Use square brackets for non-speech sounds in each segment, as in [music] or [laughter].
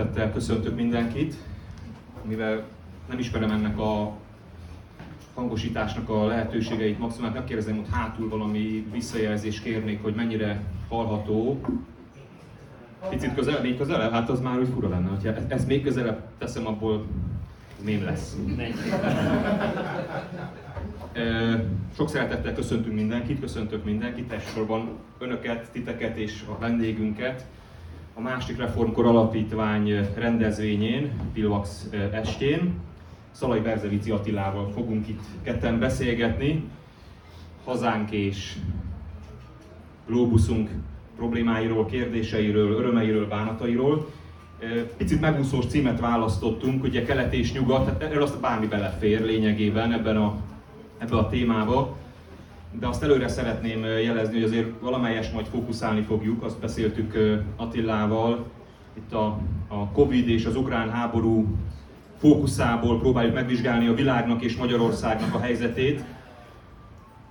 szeretettel köszöntök mindenkit, mivel nem ismerem ennek a hangosításnak a lehetőségeit maximál, megkérdezem, hogy hátul valami visszajelzést kérnék, hogy mennyire hallható. Picit közel, még közelebb? Hát az már úgy fura lenne, hogyha ezt, ezt még közelebb teszem, abból mém lesz. Sok szeretettel köszöntünk mindenkit, köszöntök mindenkit, elsősorban önöket, titeket és a vendégünket a másik reformkor alapítvány rendezvényén, Pilvax estén. Szalai Berzevici Attilával fogunk itt ketten beszélgetni. Hazánk és globuszunk problémáiról, kérdéseiről, örömeiről, bánatairól. Picit megúszós címet választottunk, ugye kelet és nyugat, hát erről azt bármi belefér lényegében ebben a, ebben a témába. De azt előre szeretném jelezni, hogy azért valamelyes majd fókuszálni fogjuk, azt beszéltük Attilával, itt a, a Covid és az ukrán háború fókuszából próbáljuk megvizsgálni a világnak és Magyarországnak a helyzetét.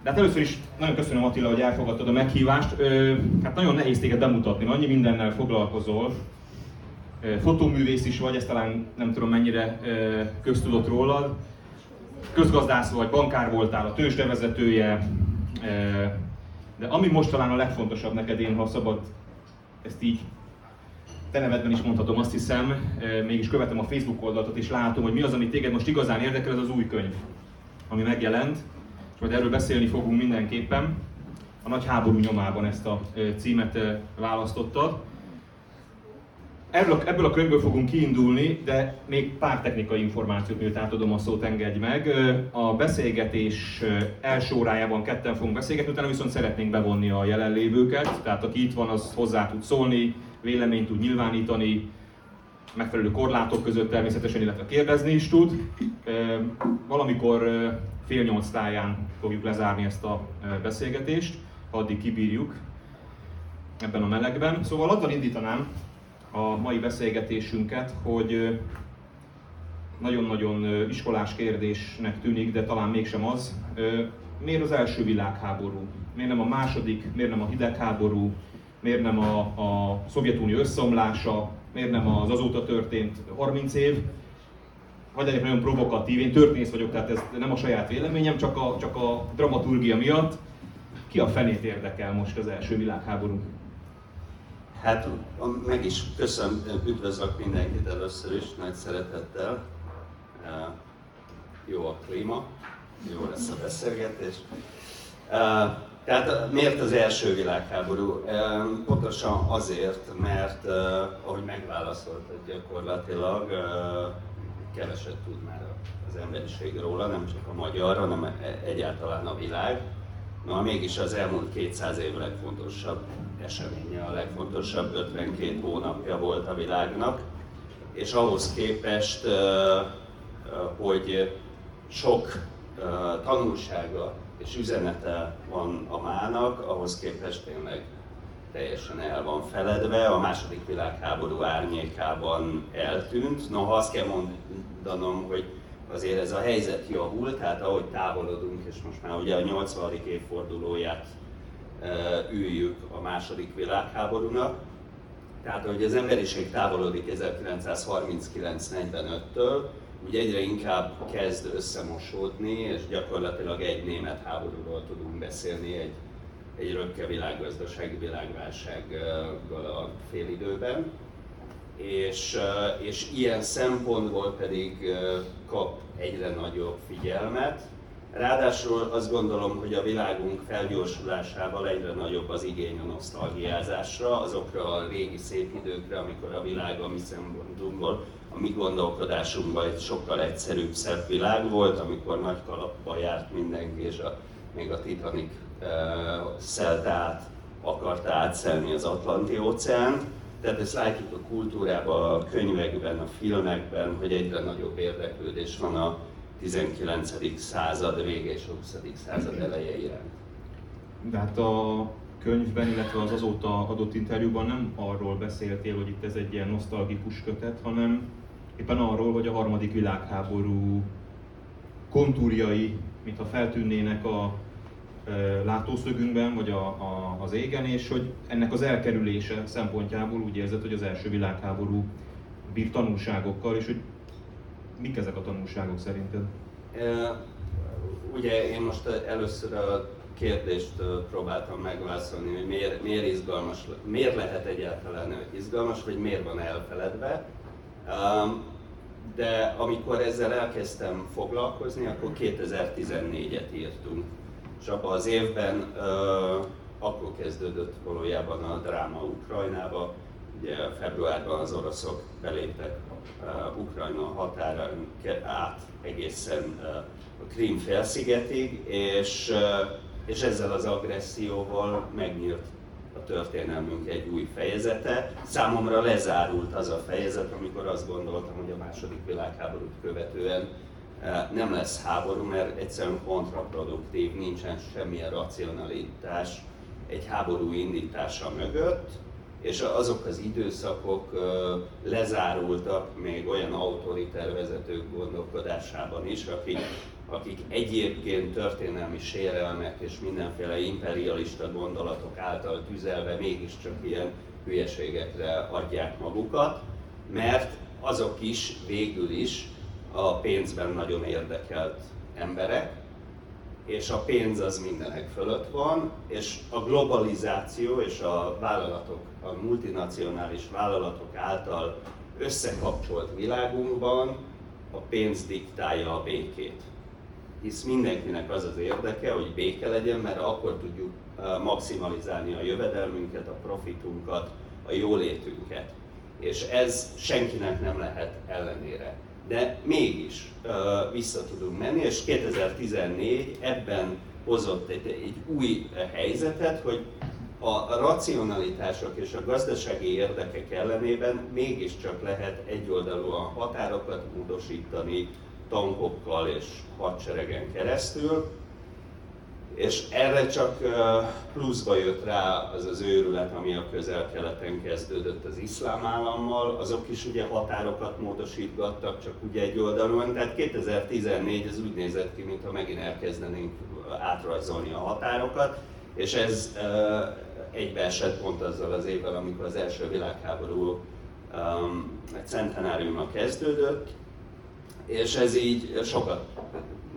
De hát először is nagyon köszönöm Attila, hogy elfogadtad a meghívást. Hát nagyon nehéz téged bemutatni, annyi mindennel foglalkozol. Fotóművész is vagy, ezt talán nem tudom mennyire köztudott rólad. Közgazdász vagy, bankár voltál, a tőzsdevezetője, de ami most talán a legfontosabb neked, én ha szabad ezt így te nevedben is mondhatom, azt hiszem, mégis követem a Facebook oldalatot és látom, hogy mi az, ami téged most igazán érdekel, ez az új könyv, ami megjelent, és majd erről beszélni fogunk mindenképpen. A nagy háború nyomában ezt a címet választottad. Ebből, ebből a könyvből fogunk kiindulni, de még pár technikai információt, miért átadom a szót, engedj meg. A beszélgetés első órájában ketten fogunk beszélgetni, utána viszont szeretnénk bevonni a jelenlévőket, tehát aki itt van, az hozzá tud szólni, véleményt tud nyilvánítani, megfelelő korlátok között természetesen, illetve kérdezni is tud. Valamikor fél nyolc táján fogjuk lezárni ezt a beszélgetést, addig kibírjuk ebben a melegben. Szóval azzal indítanám, a mai beszélgetésünket, hogy nagyon-nagyon iskolás kérdésnek tűnik, de talán mégsem az. Miért az első világháború? Miért nem a második, miért nem a hidegháború, miért nem a, a Szovjetunió összeomlása, miért nem az azóta történt 30 év? Vagy legyek nagyon provokatív, én történész vagyok, tehát ez nem a saját véleményem, csak a, csak a dramaturgia miatt. Ki a fenét érdekel most az első világháború? Hát meg is köszönöm, üdvözlök mindenkit először is, nagy szeretettel. Jó a klíma, jó lesz a beszélgetés. Tehát miért az első világháború? Pontosan azért, mert ahogy megválaszoltad gyakorlatilag, keveset tud már az emberiség róla, nem csak a magyar, hanem e-, egyáltalán a világ. Na, mégis az elmúlt 200 év legfontosabb eseménye, a legfontosabb 52 hónapja volt a világnak, és ahhoz képest, hogy sok tanulsága és üzenete van a mának, ahhoz képest tényleg teljesen el van feledve, a második világháború árnyékában eltűnt. Noha azt kell mondanom, hogy azért ez a helyzet javult, tehát ahogy távolodunk, és most már ugye a 80. évfordulóját üljük a második világháborúnak. Tehát, hogy az emberiség távolodik 1939-45-től, ugye egyre inkább kezd összemosódni, és gyakorlatilag egy német háborúról tudunk beszélni, egy, egy röpke világgazdasági világválsággal a félidőben. És, és ilyen szempontból pedig kap egyre nagyobb figyelmet, Ráadásul azt gondolom, hogy a világunk felgyorsulásával egyre nagyobb az igény a nosztalgiázásra, azokra a régi szép időkre, amikor a világ a mi szempontunkból, a mi gondolkodásunkban egy sokkal egyszerűbb, szebb világ volt, amikor nagy kalapba járt mindenki, és a, még a Titanic e, szelte át, akarta átszelni az Atlanti óceán. Tehát ezt látjuk a kultúrában, a könyvekben, a filmekben, hogy egyre nagyobb érdeklődés van a 19. század vége és a 20. század eleje iránt. De hát a könyvben, illetve az azóta adott interjúban nem arról beszéltél, hogy itt ez egy ilyen nosztalgikus kötet, hanem éppen arról, hogy a harmadik világháború kontúrjai, mintha feltűnnének a látószögünkben, vagy a, a, az égen, és hogy ennek az elkerülése szempontjából úgy érzed, hogy az első világháború bír tanulságokkal, és hogy mik ezek a tanulságok szerinted? Ugye én most először a kérdést próbáltam megválaszolni, hogy miért, miért izgalmas, miért lehet egyáltalán izgalmas, vagy miért van elfeledve. De amikor ezzel elkezdtem foglalkozni, akkor 2014-et írtunk. És abban az évben akkor kezdődött valójában a dráma Ukrajnába. Ugye februárban az oroszok beléptek Ukrajna határán át egészen a Krím felszigetig, és és ezzel az agresszióval megnyílt a történelmünk egy új fejezete. Számomra lezárult az a fejezet, amikor azt gondoltam, hogy a második világháborút követően nem lesz háború, mert egyszerűen kontraproduktív, nincsen semmilyen racionalitás egy háború indítása mögött, és azok az időszakok lezárultak még olyan autoriter vezetők gondolkodásában is, akik akik egyébként történelmi sérelmek és mindenféle imperialista gondolatok által tüzelve mégiscsak ilyen hülyeségekre adják magukat, mert azok is végül is a pénzben nagyon érdekelt emberek, és a pénz az mindenek fölött van, és a globalizáció és a vállalatok, a multinacionális vállalatok által összekapcsolt világunkban a pénz diktálja a békét hisz mindenkinek az az érdeke, hogy béke legyen, mert akkor tudjuk maximalizálni a jövedelmünket, a profitunkat, a jólétünket. És ez senkinek nem lehet ellenére. De mégis vissza tudunk menni, és 2014 ebben hozott egy, egy új helyzetet, hogy a racionalitások és a gazdasági érdekek ellenében mégiscsak lehet egyoldalúan határokat módosítani, tankokkal és hadseregen keresztül, és erre csak pluszba jött rá az az őrület, ami a közel-keleten kezdődött az iszlám állammal, azok is ugye határokat módosítgattak, csak ugye egy oldalon, tehát 2014 ez úgy nézett ki, mintha megint elkezdenénk átrajzolni a határokat, és ez egybeesett pont azzal az évvel, amikor az első világháború um, centenáriuma kezdődött, és ez így sokat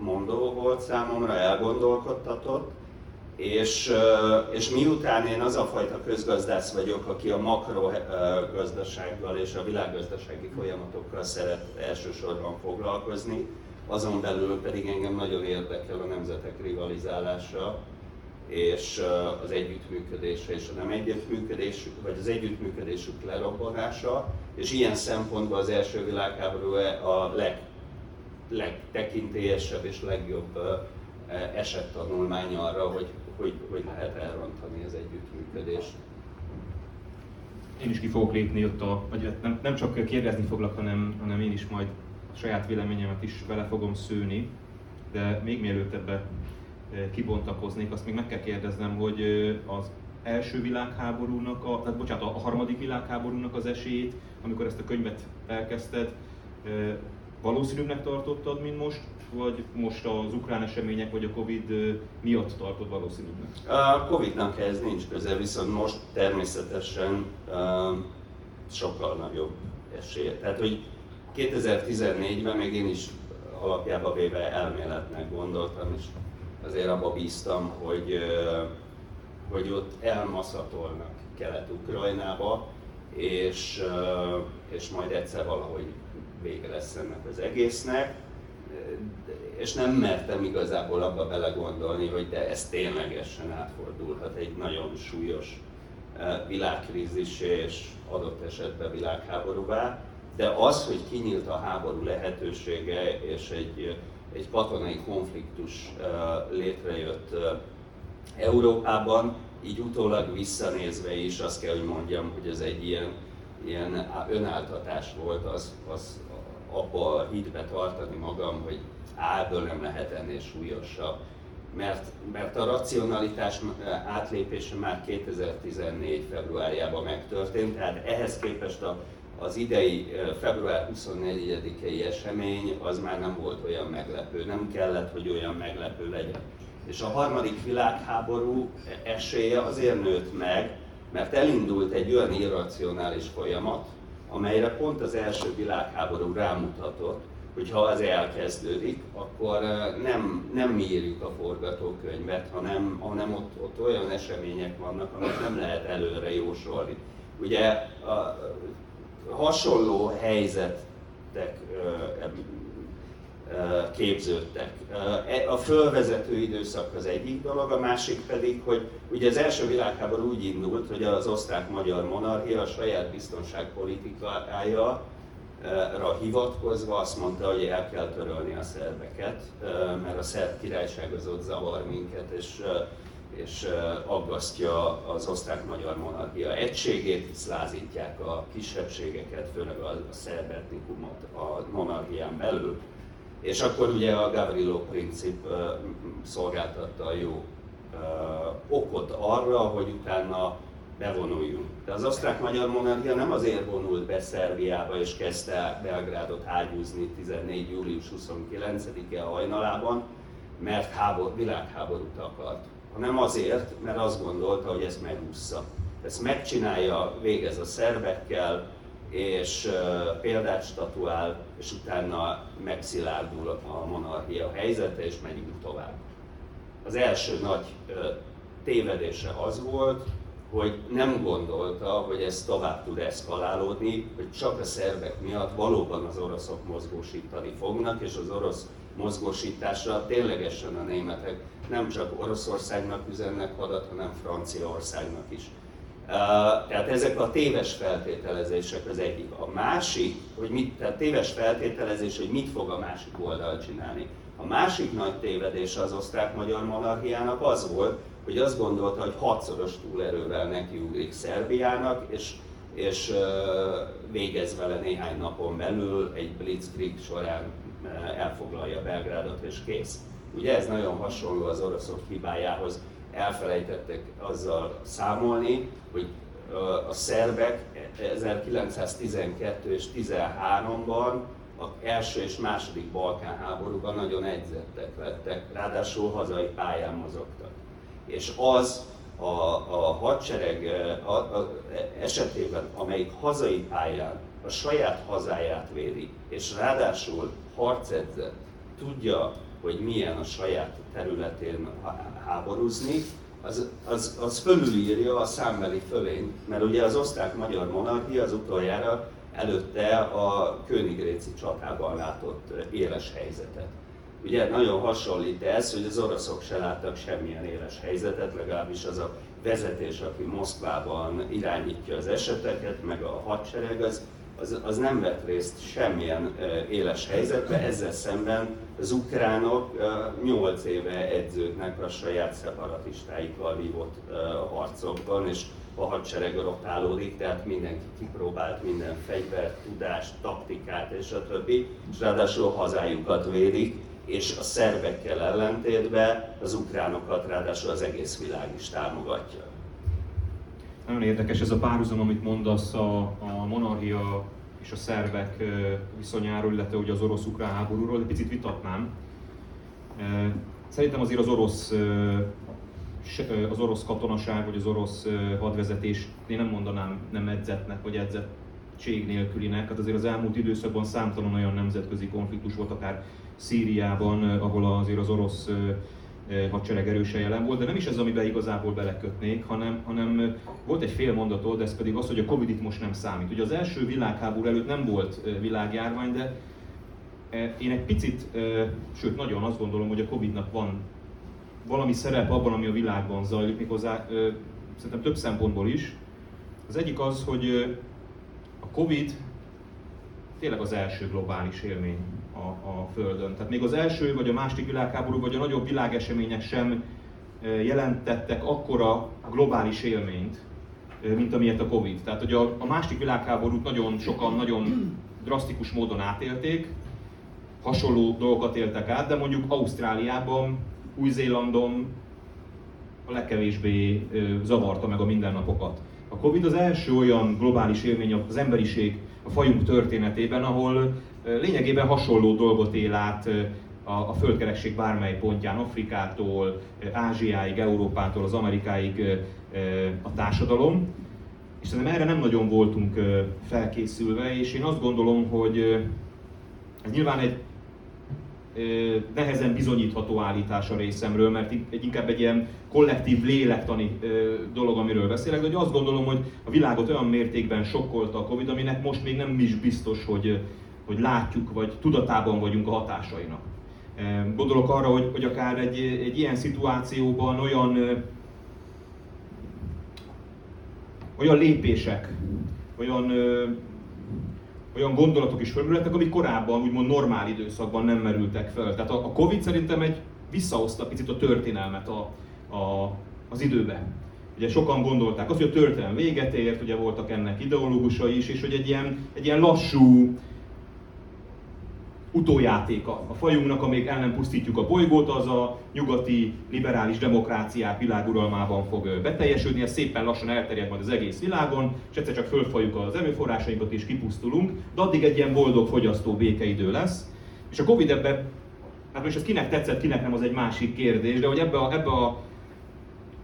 mondó volt számomra, elgondolkodtatott, és, és miután én az a fajta közgazdász vagyok, aki a makrogazdasággal és a világgazdasági folyamatokkal szeret elsősorban foglalkozni, azon belül pedig engem nagyon érdekel a nemzetek rivalizálása, és az együttműködése és a nem együttműködés, vagy az együttműködésük lerobbanása, és ilyen szempontból az első világháború a leg legtekintélyesebb és legjobb esettanulmány arra, hogy, hogy, hogy lehet elrontani az együttműködést. Én is ki fogok lépni ott a, vagy hát nem, nem csak kérdezni foglak, hanem, hanem én is majd a saját véleményemet is vele fogom szőni, de még mielőtt ebbe kibontakoznék, azt még meg kell kérdeznem, hogy az első világháborúnak, a, tehát bocsánat, a harmadik világháborúnak az esélyét, amikor ezt a könyvet elkezdted, valószínűbbnek tartottad, mint most, vagy most az ukrán események vagy a Covid miatt tartod valószínűbbnek? A Covid-nak ez nincs köze, viszont most természetesen sokkal nagyobb esélye. Tehát, hogy 2014-ben még én is alapjába véve elméletnek gondoltam, és azért abba bíztam, hogy, hogy ott elmaszatolnak Kelet-Ukrajnába, és, és majd egyszer valahogy vége lesz ennek az egésznek, és nem mertem igazából abba belegondolni, hogy de ez ténylegesen átfordulhat egy nagyon súlyos eh, világkrízis és adott esetben világháborúvá, de az, hogy kinyílt a háború lehetősége és egy, egy katonai konfliktus eh, létrejött eh, Európában, így utólag visszanézve is azt kell, hogy mondjam, hogy ez egy ilyen, ilyen önáltatás volt, az, az abba a hitbe tartani magam, hogy ebből nem lehet ennél súlyosabb. Mert, mert a racionalitás átlépése már 2014. februárjában megtörtént, tehát ehhez képest a, az idei február 24-i esemény az már nem volt olyan meglepő, nem kellett, hogy olyan meglepő legyen. És a harmadik világháború esélye azért nőtt meg, mert elindult egy olyan irracionális folyamat, amelyre pont az első világháború rámutatott, hogy ha az elkezdődik, akkor nem, nem írjuk a forgatókönyvet, hanem, hanem ott, ott olyan események vannak, amit nem lehet előre jósolni. Ugye a, hasonló helyzetek képződtek. E, a fölvezető időszak az egyik dolog, a másik pedig, hogy ugye az első világháború úgy indult, hogy az osztrák-magyar monarchia a saját biztonságpolitikája ra hivatkozva azt mondta, hogy el kell törölni a szerbeket, mert a szerb királyság az ott zavar minket, és, és aggasztja az osztrák-magyar monarchia egységét, hisz lázítják a kisebbségeket, főleg a, a szerb etnikumot a monarchián belül. És akkor ugye a Gavrilo princip szolgáltatta a jó okot arra, hogy utána bevonuljunk. De az osztrák-magyar monarchia nem azért vonult be Szerbiába és kezdte Belgrádot ágyúzni 14. július 29-e hajnalában, mert hábor, világháborút akart, hanem azért, mert azt gondolta, hogy ez megúszza. Ezt megcsinálja, végez a szerbekkel, és példát statuál, és utána megszilárdul a monarchia helyzete, és megyünk tovább. Az első nagy tévedése az volt, hogy nem gondolta, hogy ez tovább tud eszkalálódni, hogy csak a szervek miatt valóban az oroszok mozgósítani fognak, és az orosz mozgósításra ténylegesen a németek nem csak Oroszországnak üzennek hadat, hanem Franciaországnak is. Tehát ezek a téves feltételezések az egyik. A másik, hogy mit, tehát téves feltételezés, hogy mit fog a másik oldal csinálni. A másik nagy tévedés az osztrák-magyar monarchiának az volt, hogy azt gondolta, hogy hatszoros túlerővel nekiugrik Szerbiának, és, és végez vele néhány napon belül, egy blitzkrieg során elfoglalja Belgrádot és kész. Ugye ez nagyon hasonló az oroszok hibájához, elfelejtettek azzal számolni, hogy a szerbek 1912 és 13-ban az első és második Balkán háborúban nagyon egyzettek lettek, ráadásul hazai pályán mozogtak. És az a, a hadsereg a, a, esetében, amelyik hazai pályán a saját hazáját védi, és ráadásul harcedzett, tudja, hogy milyen a saját területén háborúzni, az, az, az fölülírja a számbeli fölényt, mert ugye az osztrák-magyar monarchia az utoljára előtte a Königréci csatában látott éles helyzetet. Ugye nagyon hasonlít ez, hogy az oroszok se láttak semmilyen éles helyzetet, legalábbis az a vezetés, aki Moszkvában irányítja az eseteket, meg a hadsereg, az, az, az nem vett részt semmilyen éles helyzetbe, ezzel szemben az ukránok 8 éve edződnek a saját szeparatistáikkal vívott harcokban, és a hadsereg rotálódik, tehát mindenki kipróbált minden fegyvert, tudást, taktikát és a többi, és ráadásul hazájukat védik, és a szervekkel ellentétben az ukránokat ráadásul az egész világ is támogatja. Nagyon érdekes ez a párhuzam, amit mondasz a, a monarchia és a szervek viszonyáról, illetve ugye az orosz-ukrán háborúról, egy picit vitatnám. Szerintem azért az orosz, az orosz katonaság, vagy az orosz hadvezetés, én nem mondanám nem edzetnek, vagy edzettség nélkülinek, hát azért az elmúlt időszakban számtalan olyan nemzetközi konfliktus volt, akár Szíriában, ahol azért az orosz hadsereg erősen jelen volt, de nem is ez, amiben igazából belekötnék, hanem, hanem volt egy fél mondatod, ez pedig az, hogy a Covid itt most nem számít. Ugye az első világháború előtt nem volt világjárvány, de én egy picit, sőt nagyon azt gondolom, hogy a Covid-nak van valami szerep abban, ami a világban zajlik, méghozzá szerintem több szempontból is. Az egyik az, hogy a Covid tényleg az első globális élmény a, a Földön. Tehát még az első, vagy a második világháború, vagy a nagyobb világesemények sem jelentettek akkora globális élményt, mint amilyet a Covid. Tehát, hogy a, a második világháborút nagyon sokan, nagyon drasztikus módon átélték, hasonló dolgokat éltek át, de mondjuk Ausztráliában, Új-Zélandon a legkevésbé zavarta meg a mindennapokat. A Covid az első olyan globális élmény az emberiség, a fajunk történetében, ahol lényegében hasonló dolgot él át a, a földkeresség bármely pontján, Afrikától, Ázsiáig, Európától, az Amerikáig a társadalom. és szerintem erre nem nagyon voltunk felkészülve, és én azt gondolom, hogy ez nyilván egy nehezen bizonyítható állítás a részemről, mert inkább egy ilyen kollektív lélektani dolog, amiről beszélek, de hogy azt gondolom, hogy a világot olyan mértékben sokkolta a Covid, aminek most még nem is biztos, hogy, hogy látjuk, vagy tudatában vagyunk a hatásainak. Gondolok arra, hogy, hogy akár egy, egy ilyen szituációban olyan, olyan lépések, olyan olyan gondolatok is felmerültek, amik korábban úgymond normál időszakban nem merültek fel. Tehát a, a Covid szerintem egy visszahozta picit a történelmet a, a, az időbe. Ugye sokan gondolták azt, hogy a történelem véget ért, ugye voltak ennek ideológusai is, és hogy egy ilyen, egy ilyen lassú, utójátéka a fajunknak, amíg el nem pusztítjuk a bolygót, az a nyugati liberális demokráciák világuralmában fog beteljesülni, ez szépen lassan elterjed majd az egész világon, és egyszer csak fölfajjuk az erőforrásainkat és kipusztulunk, de addig egy ilyen boldog fogyasztó békeidő lesz. És a Covid ebbe, hát most ez kinek tetszett, kinek nem, az egy másik kérdés, de hogy ebbe a, ebbe a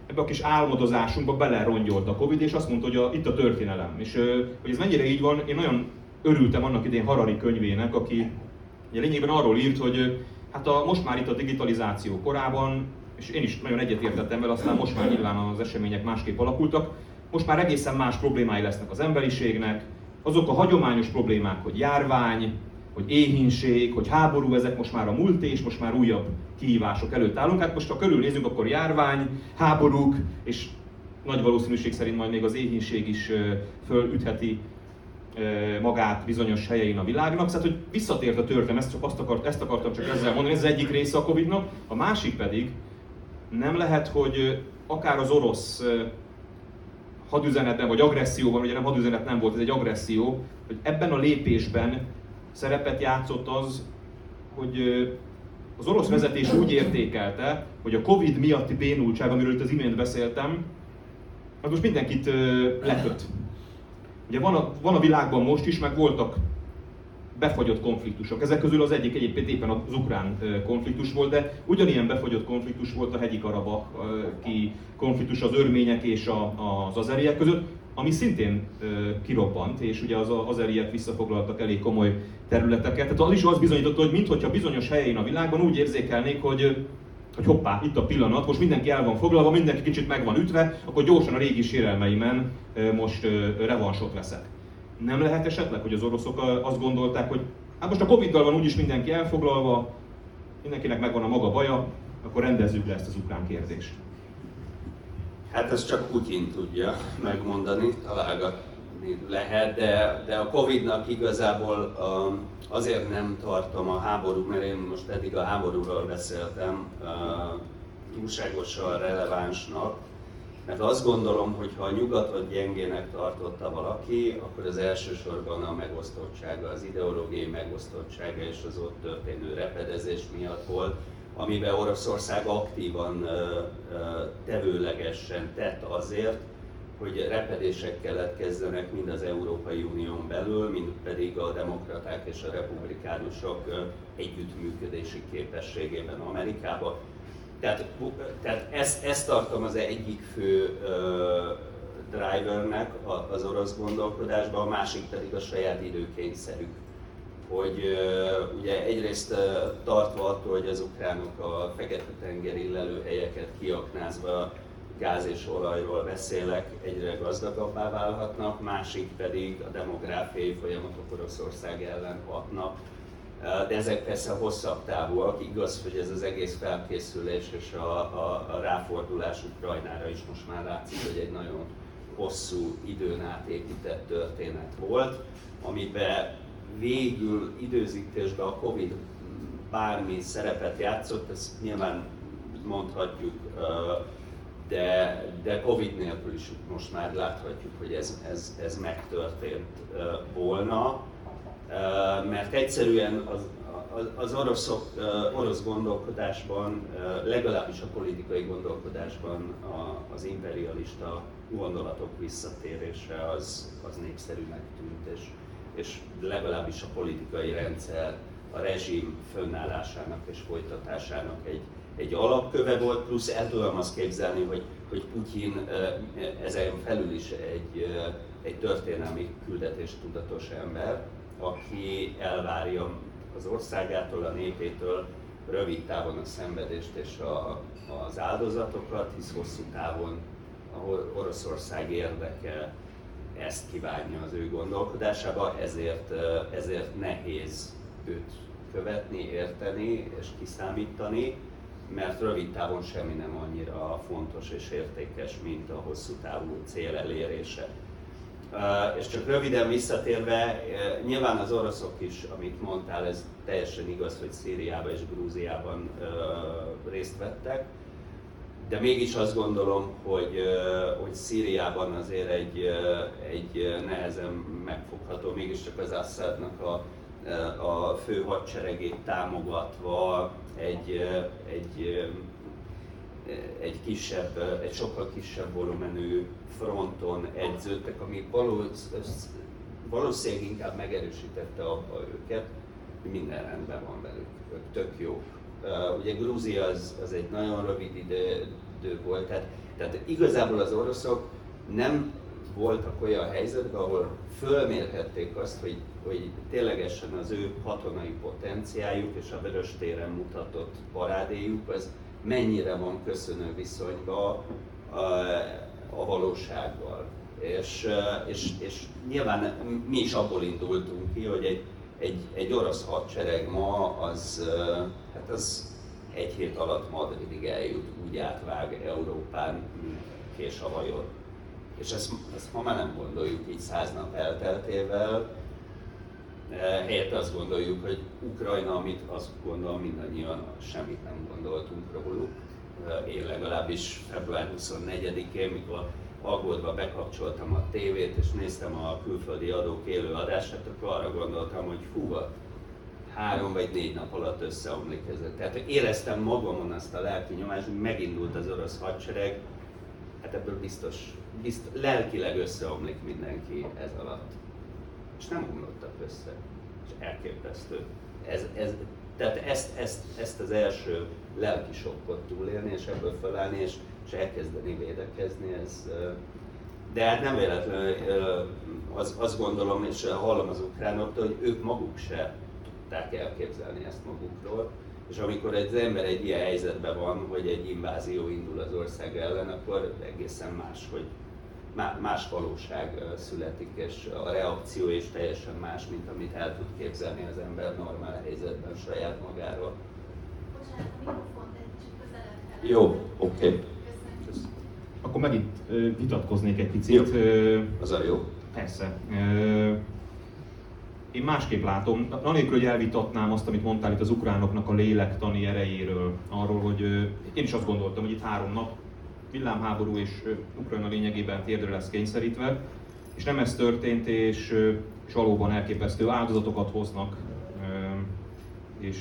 ebbe a kis álmodozásunkba belerongyolt a Covid, és azt mondta, hogy a, itt a történelem. És hogy ez mennyire így van, én nagyon örültem annak idén Harari könyvének, aki Ugye lényegében arról írt, hogy hát a, most már itt a digitalizáció korában, és én is nagyon egyetértettem vele, aztán most már nyilván az események másképp alakultak, most már egészen más problémái lesznek az emberiségnek, azok a hagyományos problémák, hogy járvány, hogy éhínség, hogy háború, ezek most már a múlt és most már újabb kihívások előtt állunk. Hát most ha körülnézünk, akkor járvány, háborúk, és nagy valószínűség szerint majd még az éhínség is fölütheti magát bizonyos helyein a világnak. Tehát, hogy visszatért a történelem, ezt, csak azt akart, ezt akartam csak ezzel mondani, ez az egyik része a Covid-nak. A másik pedig nem lehet, hogy akár az orosz hadüzenetben, vagy agresszióban, ugye nem hadüzenet nem volt, ez egy agresszió, hogy ebben a lépésben szerepet játszott az, hogy az orosz vezetés úgy értékelte, hogy a Covid miatti bénultság, amiről itt az imént beszéltem, az most mindenkit leköt. Ugye van a, van a világban most is, meg voltak befagyott konfliktusok. Ezek közül az egyik egyébként éppen az ukrán konfliktus volt, de ugyanilyen befagyott konfliktus volt a hegyi Karabak ki konfliktus az örmények és az azeriek között, ami szintén kirobbant, és ugye az azeriek visszafoglaltak elég komoly területeket. Tehát az is az bizonyította, hogy mintha bizonyos helyén a világban úgy érzékelnék, hogy hogy hoppá, itt a pillanat, most mindenki el van foglalva, mindenki kicsit meg van ütve, akkor gyorsan a régi sérelmeimen most revansot veszek. Nem lehet esetleg, hogy az oroszok azt gondolták, hogy hát most a Covid-dal van úgyis mindenki elfoglalva, mindenkinek megvan a maga baja, akkor rendezzük le ezt az ukrán kérdést. Hát ezt csak Putyin tudja megmondani, találgatni lehet, de, de a Covid-nak igazából um, azért nem tartom a háború, mert én most eddig a háborúról beszéltem, túlságosan relevánsnak, mert azt gondolom, hogy ha a nyugatot gyengének tartotta valaki, akkor az elsősorban a megosztottsága, az ideológiai megosztottsága és az ott történő repedezés miatt volt, amiben Oroszország aktívan, tevőlegesen tett azért, hogy repedések keletkezzenek mind az Európai Unión belül, mind pedig a demokraták és a republikánusok együttműködési képességében Amerikába. Tehát, tehát ezt, ezt tartom az egyik fő drivernek az orosz gondolkodásban, a másik pedig a saját időkényszerük. Hogy ugye egyrészt tartva attól, hogy az ukránok a Fekete-tengeri lelőhelyeket kiaknázva gáz és olajról beszélek, egyre gazdagabbá válhatnak, másik pedig a demográfiai folyamatok Oroszország ellen hatnak. De ezek persze hosszabb távúak, igaz, hogy ez az egész felkészülés és a, a, a ráfordulás Ukrajnára is most már látszik, hogy egy nagyon hosszú időn átépített történet volt, amiben végül időzítésben a Covid bármi szerepet játszott, ezt nyilván mondhatjuk de, de Covid nélkül is most már láthatjuk, hogy ez, ez, ez megtörtént volna, mert egyszerűen az, az oroszok, orosz gondolkodásban, legalábbis a politikai gondolkodásban az imperialista gondolatok visszatérése az, az népszerűnek tűnt, és, és legalábbis a politikai rendszer a rezsim fönnállásának és folytatásának egy, egy alapköve volt, plusz el tudom azt képzelni, hogy, hogy Putyin ezen felül is egy egy történelmi küldetés tudatos ember, aki elvárja az országától, a népétől rövid távon a szenvedést és a, az áldozatokat, hisz hosszú távon ahol Oroszország érdeke ezt kívánja az ő gondolkodásába, ezért, ezért nehéz őt követni, érteni és kiszámítani, mert rövid távon semmi nem annyira fontos és értékes, mint a hosszú távú cél elérése. És csak röviden visszatérve, nyilván az oroszok is, amit mondtál, ez teljesen igaz, hogy Szíriában és Grúziában részt vettek, de mégis azt gondolom, hogy, hogy Szíriában azért egy, egy nehezen megfogható, mégiscsak az Assadnak a, a fő hadseregét támogatva egy, egy, egy kisebb, egy sokkal kisebb volumenű fronton edződtek, ami valószínűleg inkább megerősítette abba őket, hogy minden rendben van velük, ők tök jók ugye Grúzia az, az egy nagyon rövid idő, volt, tehát, tehát igazából az oroszok nem voltak olyan helyzetben, ahol fölmérhették azt, hogy, hogy ténylegesen az ő katonai potenciáljuk és a vörös téren mutatott parádéjuk az mennyire van köszönő viszonyba a, a valósággal. És, és, és nyilván mi is abból indultunk ki, hogy egy, egy, egy orosz hadsereg ma az, hát az egy hét alatt Madridig eljut, úgy átvág Európán, kés a vajon. És ezt, ezt ma már nem gondoljuk így száz nap elteltével, helyett azt gondoljuk, hogy Ukrajna, amit azt gondolom mindannyian semmit nem gondoltunk róluk. Én legalábbis február 24-én, mikor aggódva bekapcsoltam a tévét és néztem a külföldi adók élő adását, akkor arra gondoltam, hogy hú, három vagy négy nap alatt összeomlik ez. Tehát éreztem magamon azt a lelki nyomást, hogy megindult az orosz hadsereg, hát ebből biztos, biztos lelkileg összeomlik mindenki ez alatt. És nem omlottak össze. És elképesztő. Ez, ez, tehát ezt, ezt, ezt az első lelki sokkot túlélni, és ebből felállni, és, és elkezdeni védekezni, ez, de hát nem véletlenül az, azt gondolom, és hallom az ukránoktól, hogy ők maguk se tudták elképzelni ezt magukról. És amikor egy ember egy ilyen helyzetben van, hogy egy invázió indul az ország ellen, akkor egészen más, hogy más valóság születik, és a reakció is teljesen más, mint amit el tud képzelni az ember normál helyzetben saját magáról. Jó, oké. Okay. Akkor megint vitatkoznék egy picit. Jó. Az a jó. Persze én másképp látom, anélkül, hogy elvitatnám azt, amit mondtál itt az ukránoknak a lélektani erejéről, arról, hogy én is azt gondoltam, hogy itt három nap villámháború és Ukrajna lényegében térdre lesz kényszerítve, és nem ez történt, és, és valóban elképesztő áldozatokat hoznak, és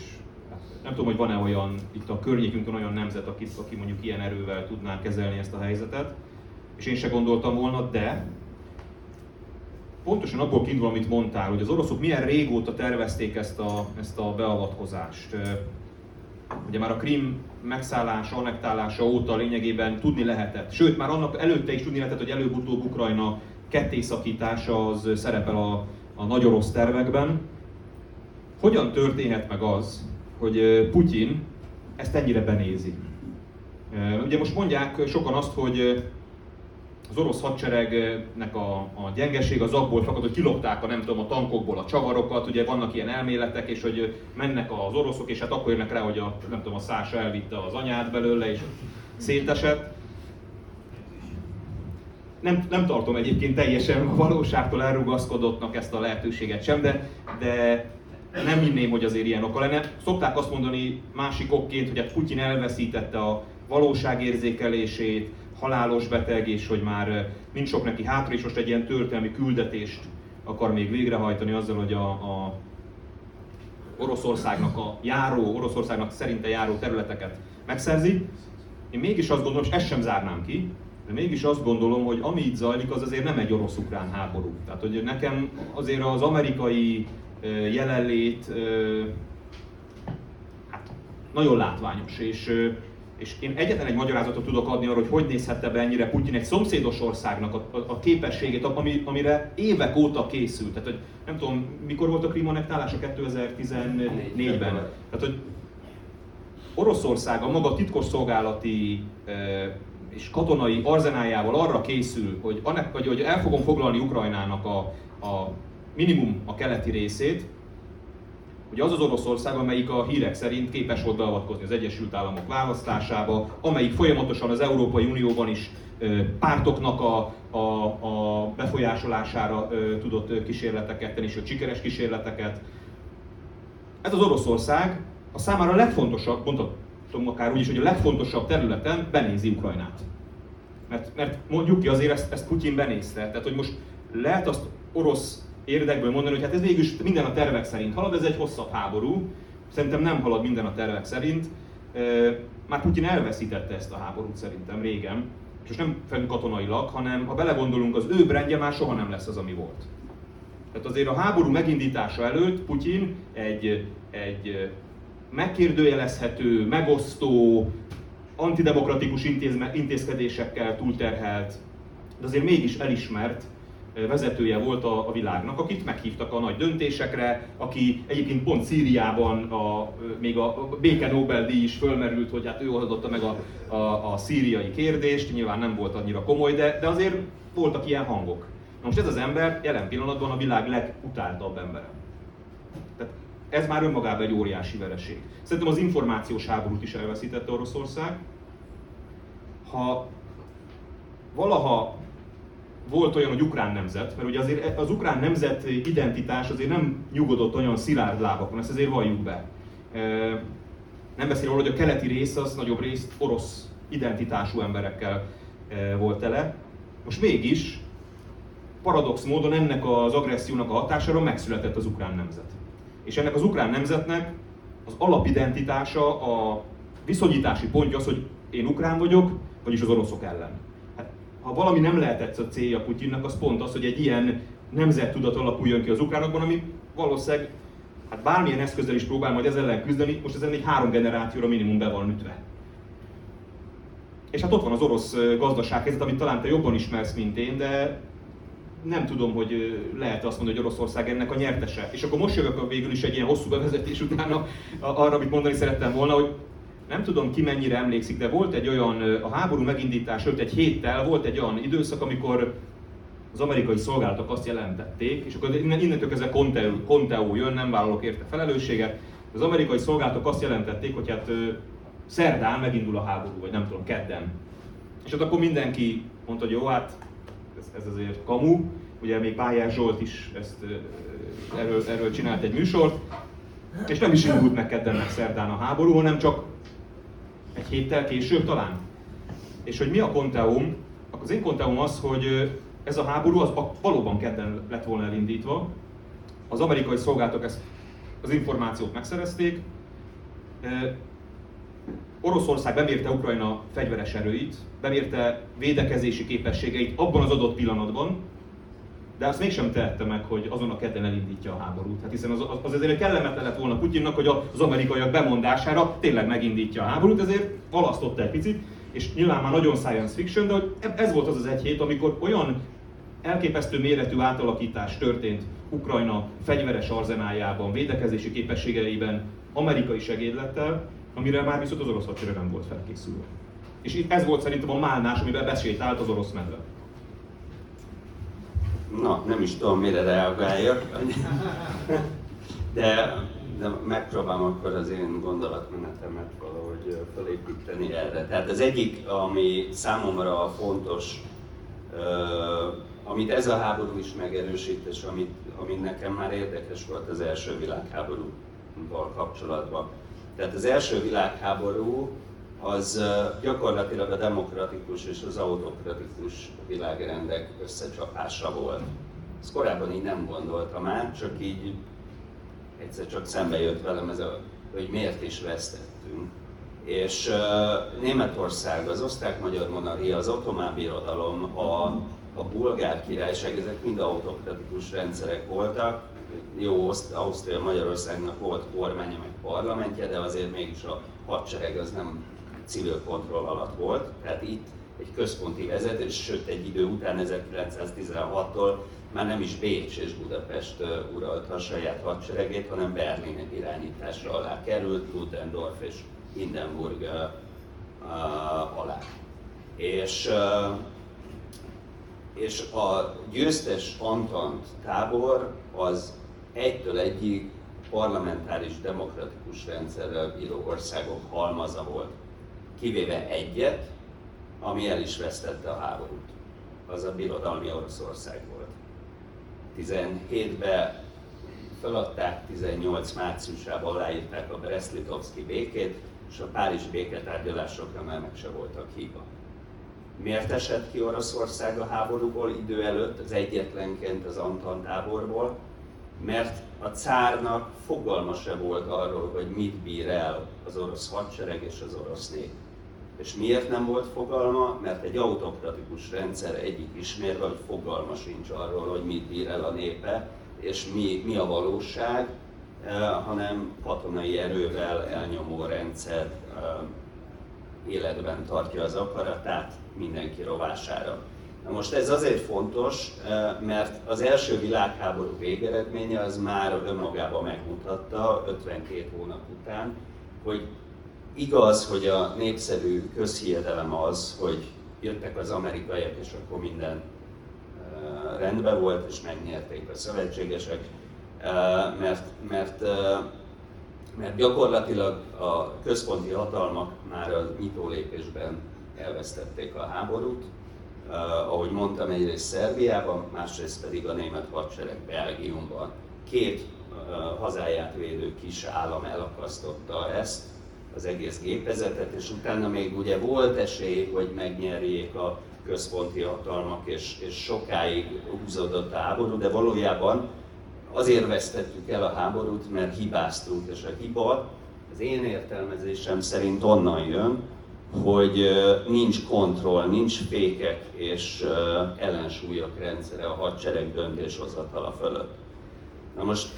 nem tudom, hogy van-e olyan itt a környékünkön olyan nemzet, aki, aki mondjuk ilyen erővel tudná kezelni ezt a helyzetet, és én se gondoltam volna, de pontosan abból kiindul, amit mondtál, hogy az oroszok milyen régóta tervezték ezt a, ezt a beavatkozást. Ugye már a Krim megszállása, annektálása óta lényegében tudni lehetett, sőt már annak előtte is tudni lehetett, hogy előbb-utóbb Ukrajna kettészakítása az szerepel a, a nagy orosz tervekben. Hogyan történhet meg az, hogy Putyin ezt ennyire benézi? Ugye most mondják sokan azt, hogy az orosz hadseregnek a, a gyengeség az abból fakad, hogy kilopták a nem tudom, a tankokból a csavarokat, ugye vannak ilyen elméletek, és hogy mennek az oroszok, és hát akkor jönnek rá, hogy a, nem tudom, a szása elvitte az anyát belőle, és szétesett. Nem, nem tartom egyébként teljesen a valóságtól elrugaszkodottnak ezt a lehetőséget sem, de, de nem hinném, hogy azért ilyen oka lenne. Szokták azt mondani másik okként, hogy hát Putyin elveszítette a valóságérzékelését, halálos beteg, és hogy már nincs sok neki hátra, és most egy ilyen történelmi küldetést akar még végrehajtani azzal, hogy a, a Oroszországnak a járó, Oroszországnak szerinte járó területeket megszerzi. Én mégis azt gondolom, és ezt sem zárnám ki, de mégis azt gondolom, hogy ami itt zajlik, az azért nem egy orosz-ukrán háború. Tehát, hogy nekem azért az amerikai jelenlét hát, nagyon látványos, és És én egyetlen egy magyarázatot tudok adni arra, hogy hogy nézhette be ennyire Putyin egy szomszédos országnak a, a, a képességét, ami, amire évek óta készült. Tehát, hogy nem tudom, mikor volt a Krim annektálása 2014-ben. Tehát, hogy Oroszország a maga titkosszolgálati és katonai arzenájával arra készül, hogy, hogy, hogy el fogom foglalni Ukrajnának a, a minimum a keleti részét, hogy az az Oroszország, amelyik a hírek szerint képes volt beavatkozni az Egyesült Államok választásába, amelyik folyamatosan az Európai Unióban is pártoknak a, a, a befolyásolására tudott kísérleteket tenni, sőt sikeres kísérleteket. Ez az Oroszország a számára a legfontosabb, mondhatom akár úgy is, hogy a legfontosabb területen benézi Ukrajnát. Mert, mert mondjuk ki azért ezt, ezt Putyin benézte. Tehát, hogy most lehet azt orosz érdekből mondani, hogy hát ez végül minden a tervek szerint halad, ez egy hosszabb háború. Szerintem nem halad minden a tervek szerint. Már Putyin elveszítette ezt a háborút szerintem régen. És most nem fenn katonailag, hanem ha belegondolunk, az ő brendje már soha nem lesz az, ami volt. Tehát azért a háború megindítása előtt Putyin egy, egy megkérdőjelezhető, megosztó, antidemokratikus intézkedésekkel túlterhelt, de azért mégis elismert vezetője volt a, a világnak, akit meghívtak a nagy döntésekre, aki egyébként pont Szíriában a, még a béke Nobel-díj is fölmerült, hogy hát ő oldotta meg a, a, a szíriai kérdést, nyilván nem volt annyira komoly, de, de azért voltak ilyen hangok. Na most ez az ember jelen pillanatban a világ legutáltabb embere. Tehát ez már önmagában egy óriási vereség. Szerintem az információs háborút is elveszítette Oroszország. Ha valaha volt olyan, hogy ukrán nemzet, mert ugye azért az ukrán nemzet identitás azért nem nyugodott olyan szilárd lábakon, ezt azért valljuk be. Nem beszél róla, hogy a keleti rész az nagyobb részt orosz identitású emberekkel volt tele. Most mégis, paradox módon ennek az agressziónak a hatására megszületett az ukrán nemzet. És ennek az ukrán nemzetnek az alapidentitása, a viszonyítási pontja az, hogy én ukrán vagyok, vagyis az oroszok ellen ha valami nem lehetett a célja Putyinnak, az pont az, hogy egy ilyen nemzettudat alapuljon ki az ukránokban, ami valószínűleg hát bármilyen eszközzel is próbál majd ezzel ellen küzdeni, most ezen egy három generációra minimum be van ütve. És hát ott van az orosz gazdasághelyzet, amit talán te jobban ismersz, mint én, de nem tudom, hogy lehet azt mondani, hogy Oroszország ennek a nyertese. És akkor most jövök végül is egy ilyen hosszú bevezetés utána arra, amit mondani szerettem volna, hogy nem tudom ki mennyire emlékszik, de volt egy olyan, a háború megindítás előtt egy héttel volt egy olyan időszak, amikor az amerikai szolgálatok azt jelentették, és akkor innentől kezdve Conteo, Conteo jön, nem vállalok érte felelősséget, az amerikai szolgálatok azt jelentették, hogy hát szerdán megindul a háború, vagy nem tudom, kedden. És ott akkor mindenki mondta, hogy jó, hát ez, ez azért kamu, ugye még Bájár Zsolt is ezt, erről, erről csinált egy műsort, és nem is indult meg kedden meg szerdán a háború, hanem csak egy héttel később talán. És hogy mi a konteum? Az én konteum az, hogy ez a háború az valóban kedden lett volna elindítva. Az amerikai szolgálatok ezt az információt megszerezték. Oroszország bemérte Ukrajna fegyveres erőit, bemérte védekezési képességeit abban az adott pillanatban, de azt mégsem tehette meg, hogy azon a kedden elindítja a háborút. Hát hiszen az, az azért kellemetlen lett volna Putyinnak, hogy az amerikaiak bemondására tényleg megindítja a háborút, ezért valasztotta egy picit, és nyilván már nagyon science fiction, de hogy ez volt az az egy hét, amikor olyan elképesztő méretű átalakítás történt Ukrajna fegyveres arzenájában, védekezési képességeiben, amerikai segédlettel, amire már viszont az orosz hadsereg nem volt felkészülve. És itt ez volt szerintem a málnás, amiben besétált az orosz medve na, nem is tudom, mire reagáljak, de, de megpróbálom akkor az én gondolatmenetemet valahogy felépíteni erre. Tehát az egyik, ami számomra fontos, amit ez a háború is megerősít, és amit, ami nekem már érdekes volt az első világháborúval kapcsolatban. Tehát az első világháború az gyakorlatilag a demokratikus és az autokratikus világrendek összecsapása volt. Ezt korábban így nem gondoltam át, csak így egyszer csak szembe jött velem ez a, hogy miért is vesztettünk. És uh, Németország, az osztrák-magyar monarchia, az ottomán birodalom, a, a bulgár királyság, ezek mind autokratikus rendszerek voltak. Jó, Ausztria Magyarországnak volt kormánya, meg parlamentje, de azért mégis a hadsereg az nem civil kontroll alatt volt, tehát itt egy központi vezetés, sőt egy idő után 1916-tól már nem is Bécs és Budapest uralta a saját hadseregét, hanem Berlin irányításra alá került, Ludendorff és Hindenburg alá. És, és a győztes Antant tábor az egytől egyig parlamentáris demokratikus rendszerrel bíró országok halmaza volt, kivéve egyet, ami el is vesztette a háborút. Az a birodalmi Oroszország volt. 17-ben feladták, 18 márciusában aláírták a Brest-Litovszki békét, és a Párizsi béketárgyalásokra már meg se voltak hiba. Miért esett ki Oroszország a háborúból idő előtt, az egyetlenként az Antan táborból? Mert a cárnak fogalma se volt arról, hogy mit bír el az orosz hadsereg és az orosz nép. És miért nem volt fogalma? Mert egy autokratikus rendszer egyik ismérve, hogy fogalma sincs arról, hogy mit bír el a népe, és mi, mi a valóság, eh, hanem katonai erővel elnyomó rendszer eh, életben tartja az akaratát mindenki rovására. Na most ez azért fontos, eh, mert az első világháború végeredménye az már önmagában megmutatta 52 hónap után, hogy Igaz, hogy a népszerű közhiedelem az, hogy jöttek az amerikaiak, és akkor minden rendben volt, és megnyerték a szövetségesek, mert, mert, mert gyakorlatilag a központi hatalmak már a nyitó lépésben elvesztették a háborút, ahogy mondtam, egyrészt Szerbiában, másrészt pedig a német hadsereg Belgiumban. Két hazáját védő kis állam elakasztotta ezt, az egész gépezetet, és utána még ugye volt esély, hogy megnyerjék a központi hatalmak, és, és sokáig húzódott a háború, de valójában azért vesztettük el a háborút, mert hibáztunk, és a hiba az én értelmezésem szerint onnan jön, hogy nincs kontroll, nincs fékek és ellensúlyok rendszere a hadsereg döntéshozatala fölött. Na most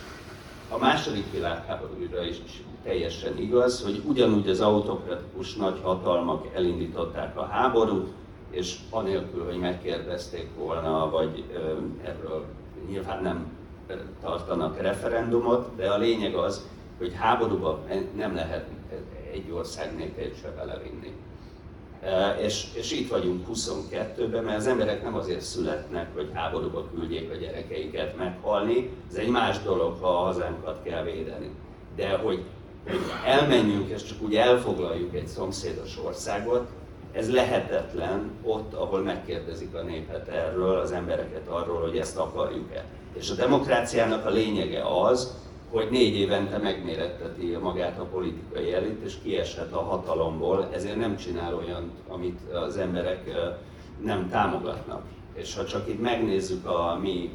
a második világháborúra is teljesen igaz, hogy ugyanúgy az autokratikus nagyhatalmak elindították a háborút, és anélkül, hogy megkérdezték volna, vagy erről nyilván nem tartanak referendumot, de a lényeg az, hogy háborúba nem lehet egy ország népét se belevinni. És, és itt vagyunk 22-ben, mert az emberek nem azért születnek, hogy háborúba küldjék a gyerekeiket meghalni, ez egy más dolog, ha a hazánkat kell védeni. De hogy elmenjünk és csak úgy elfoglaljuk egy szomszédos országot, ez lehetetlen ott, ahol megkérdezik a népet erről, az embereket arról, hogy ezt akarjuk-e. És a demokráciának a lényege az, hogy négy évente megméretteti magát a politikai elit, és kieshet a hatalomból, ezért nem csinál olyan, amit az emberek nem támogatnak. És ha csak itt megnézzük a mi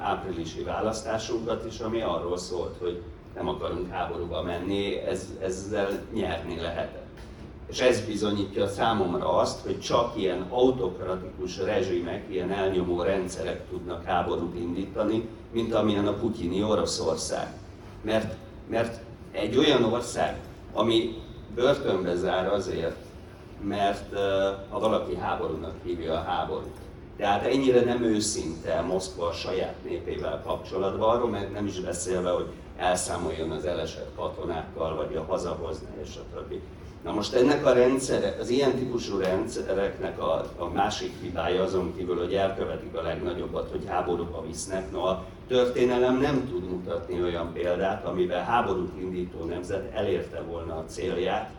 áprilisi választásunkat is, ami arról szólt, hogy nem akarunk háborúba menni, ez, ezzel nyerni lehetett. És ez bizonyítja számomra azt, hogy csak ilyen autokratikus rezsimek, ilyen elnyomó rendszerek tudnak háborút indítani, mint amilyen a putyini Oroszország. Mert, mert egy olyan ország, ami börtönbe zár azért, mert ha valaki háborúnak hívja a háborút. Tehát ennyire nem őszinte Moszkva a saját népével kapcsolatban, arról meg nem is beszélve, hogy elszámoljon az elesett katonákkal, vagy a hazahozni, és a többi. Na most ennek a rendszer, az ilyen típusú rendszereknek a, a másik hibája azon kívül, hogy elkövetik a legnagyobbat, hogy háborúba visznek, no a történelem nem tud mutatni olyan példát, amivel háborút indító nemzet elérte volna a célját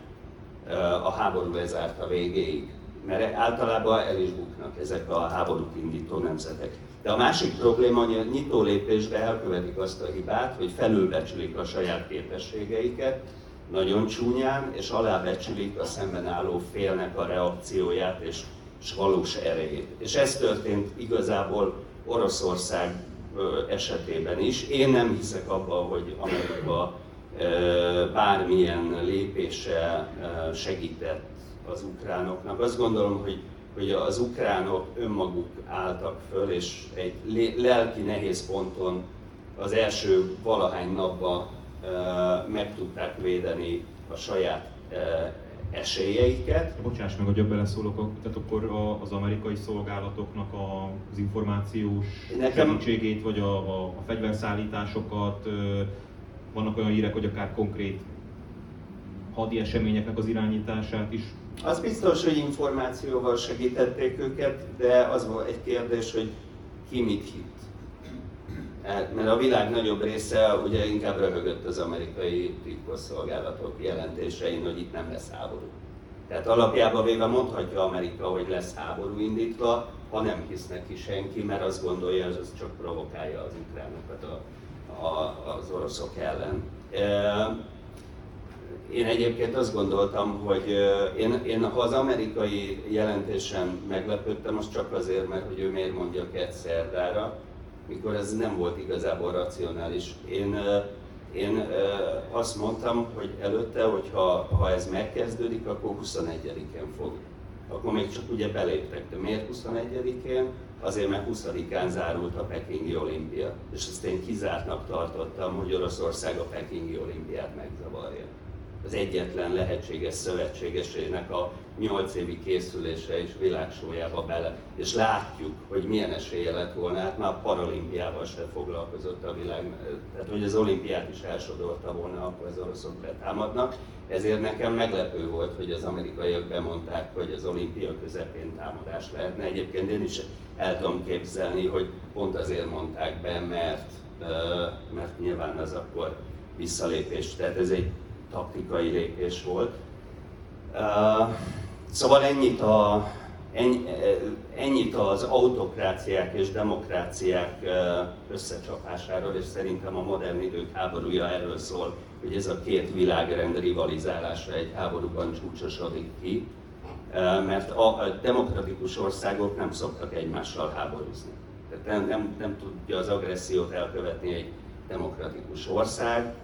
a háború lezárta végéig. Mert általában el is buknak ezek a háborút indító nemzetek. De a másik probléma, hogy a nyitó lépésbe elkövetik azt a hibát, hogy felülbecsülik a saját képességeiket, nagyon csúnyán, és alábecsülik a szemben álló félnek a reakcióját és, és valós erejét. És ez történt igazából Oroszország esetében is. Én nem hiszek abban, hogy Amerika bármilyen lépése segített az ukránoknak. Azt gondolom, hogy hogy az ukránok önmaguk álltak föl, és egy lelki nehéz ponton az első valahány napban meg tudták védeni a saját esélyeiket. Bocsáss meg, hogy beleszólok, tehát akkor az amerikai szolgálatoknak az információs Nekem- segítségét, vagy a, a, a fegyverszállításokat, vannak olyan hírek, hogy akár konkrét hadi eseményeknek az irányítását is Az biztos, hogy információval segítették őket, de az volt egy kérdés, hogy ki mit hitt. Mert a világ nagyobb része ugye inkább röhögött az amerikai titkosszolgálatok jelentésein, hogy itt nem lesz háború. Tehát alapjában véve mondhatja Amerika, hogy lesz háború indítva, ha nem hisz neki senki, mert azt gondolja, hogy az csak provokálja az ukránokat a, a, az oroszok ellen. E, én egyébként azt gondoltam, hogy én, én ha az amerikai jelentésen meglepődtem, az csak azért, mert hogy ő miért mondja két szerdára, mikor ez nem volt igazából racionális. Én, én azt mondtam, hogy előtte, hogy ha, ha ez megkezdődik, akkor 21-en fog. Akkor még csak ugye beléptek, de miért 21-én? Azért, mert 20-án zárult a Pekingi olimpia. És ezt én kizártnak tartottam, hogy Oroszország a Pekingi olimpiát megzavarja az egyetlen lehetséges szövetségesének a 8 évi készülése és világsójába bele. És látjuk, hogy milyen esélye lett volna, hát már paralimpiával se foglalkozott a világ, tehát hogy az olimpiát is elsodorta volna, akkor az oroszok betámadnak. Ezért nekem meglepő volt, hogy az amerikaiak bemondták, hogy az olimpia közepén támadás lehetne. Egyébként én is el tudom képzelni, hogy pont azért mondták be, mert, mert nyilván az akkor visszalépés. Tehát ez egy taktikai lépés volt. Szóval ennyit, a, ennyi, ennyit az autokráciák és demokráciák összecsapásáról, és szerintem a modern idők háborúja erről szól, hogy ez a két világrend rivalizálása egy háborúban csúcsosodik ki, mert a demokratikus országok nem szoktak egymással háborúzni. Tehát nem, nem, nem tudja az agressziót elkövetni egy demokratikus ország,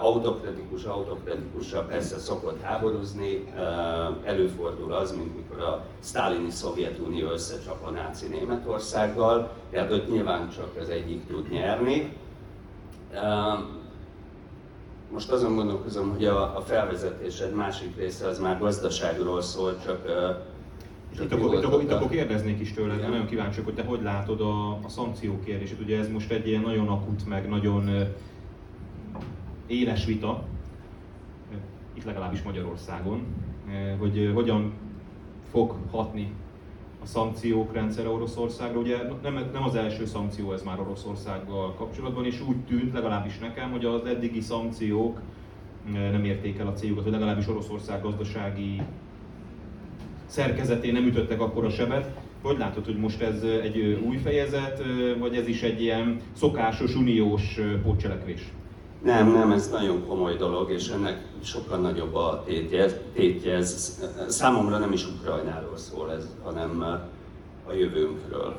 autokratikus, autokratikussal persze szokott háborúzni, uh, előfordul az, mint mikor a sztálini Szovjetunió összecsap a náci Németországgal, tehát ott nyilván csak az egyik tud nyerni. Uh, most azon gondolkozom, hogy a, a felvezetésed másik része az már gazdaságról szól, csak És itt akkor, itt, akkor, itt akkor kérdeznék is tőled, Igen. nagyon kíváncsi vagyok, hogy te hogy látod a, a szankció kérdését. Ugye ez most egy ilyen nagyon akut, meg nagyon éles vita, itt legalábbis Magyarországon, hogy ö, hogyan fog hatni a szankciók rendszere Oroszországra. Ugye nem, nem az első szankció ez már Oroszországgal kapcsolatban, és úgy tűnt, legalábbis nekem, hogy az eddigi szankciók ö, nem érték el a céljukat, vagy legalábbis Oroszország gazdasági szerkezetén nem ütöttek akkor a sebet. Hogy látod, hogy most ez egy ö, új fejezet, vagy ez is egy ilyen szokásos uniós pótcselekvés? Nem, nem, ez nagyon komoly dolog, és ennek sokkal nagyobb a tétje. tétje. Ez számomra nem is Ukrajnáról szól ez, hanem a jövőnkről.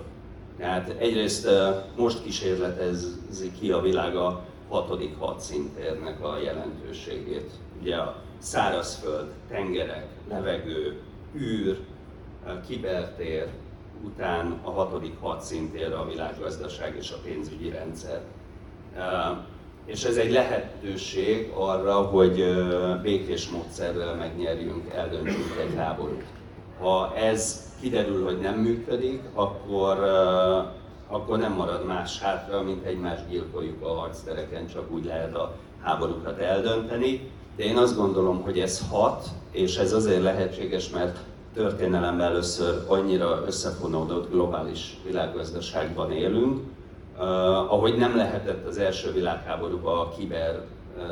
Tehát egyrészt most kísérletezi ki a világ a hatodik hadszintérnek a jelentőségét. Ugye a szárazföld, tengerek, levegő, űr, kibertér, után a hatodik hadszintér a világgazdaság és a pénzügyi rendszer. És ez egy lehetőség arra, hogy békés módszerrel megnyerjünk, eldöntsünk egy háborút. Ha ez kiderül, hogy nem működik, akkor, akkor nem marad más hátra, mint egymást gyilkoljuk a harctereken, csak úgy lehet a háborúkat eldönteni. De én azt gondolom, hogy ez hat, és ez azért lehetséges, mert történelemben először annyira összefonódott globális világgazdaságban élünk, ahogy nem lehetett az első világháborúban a kiber uh,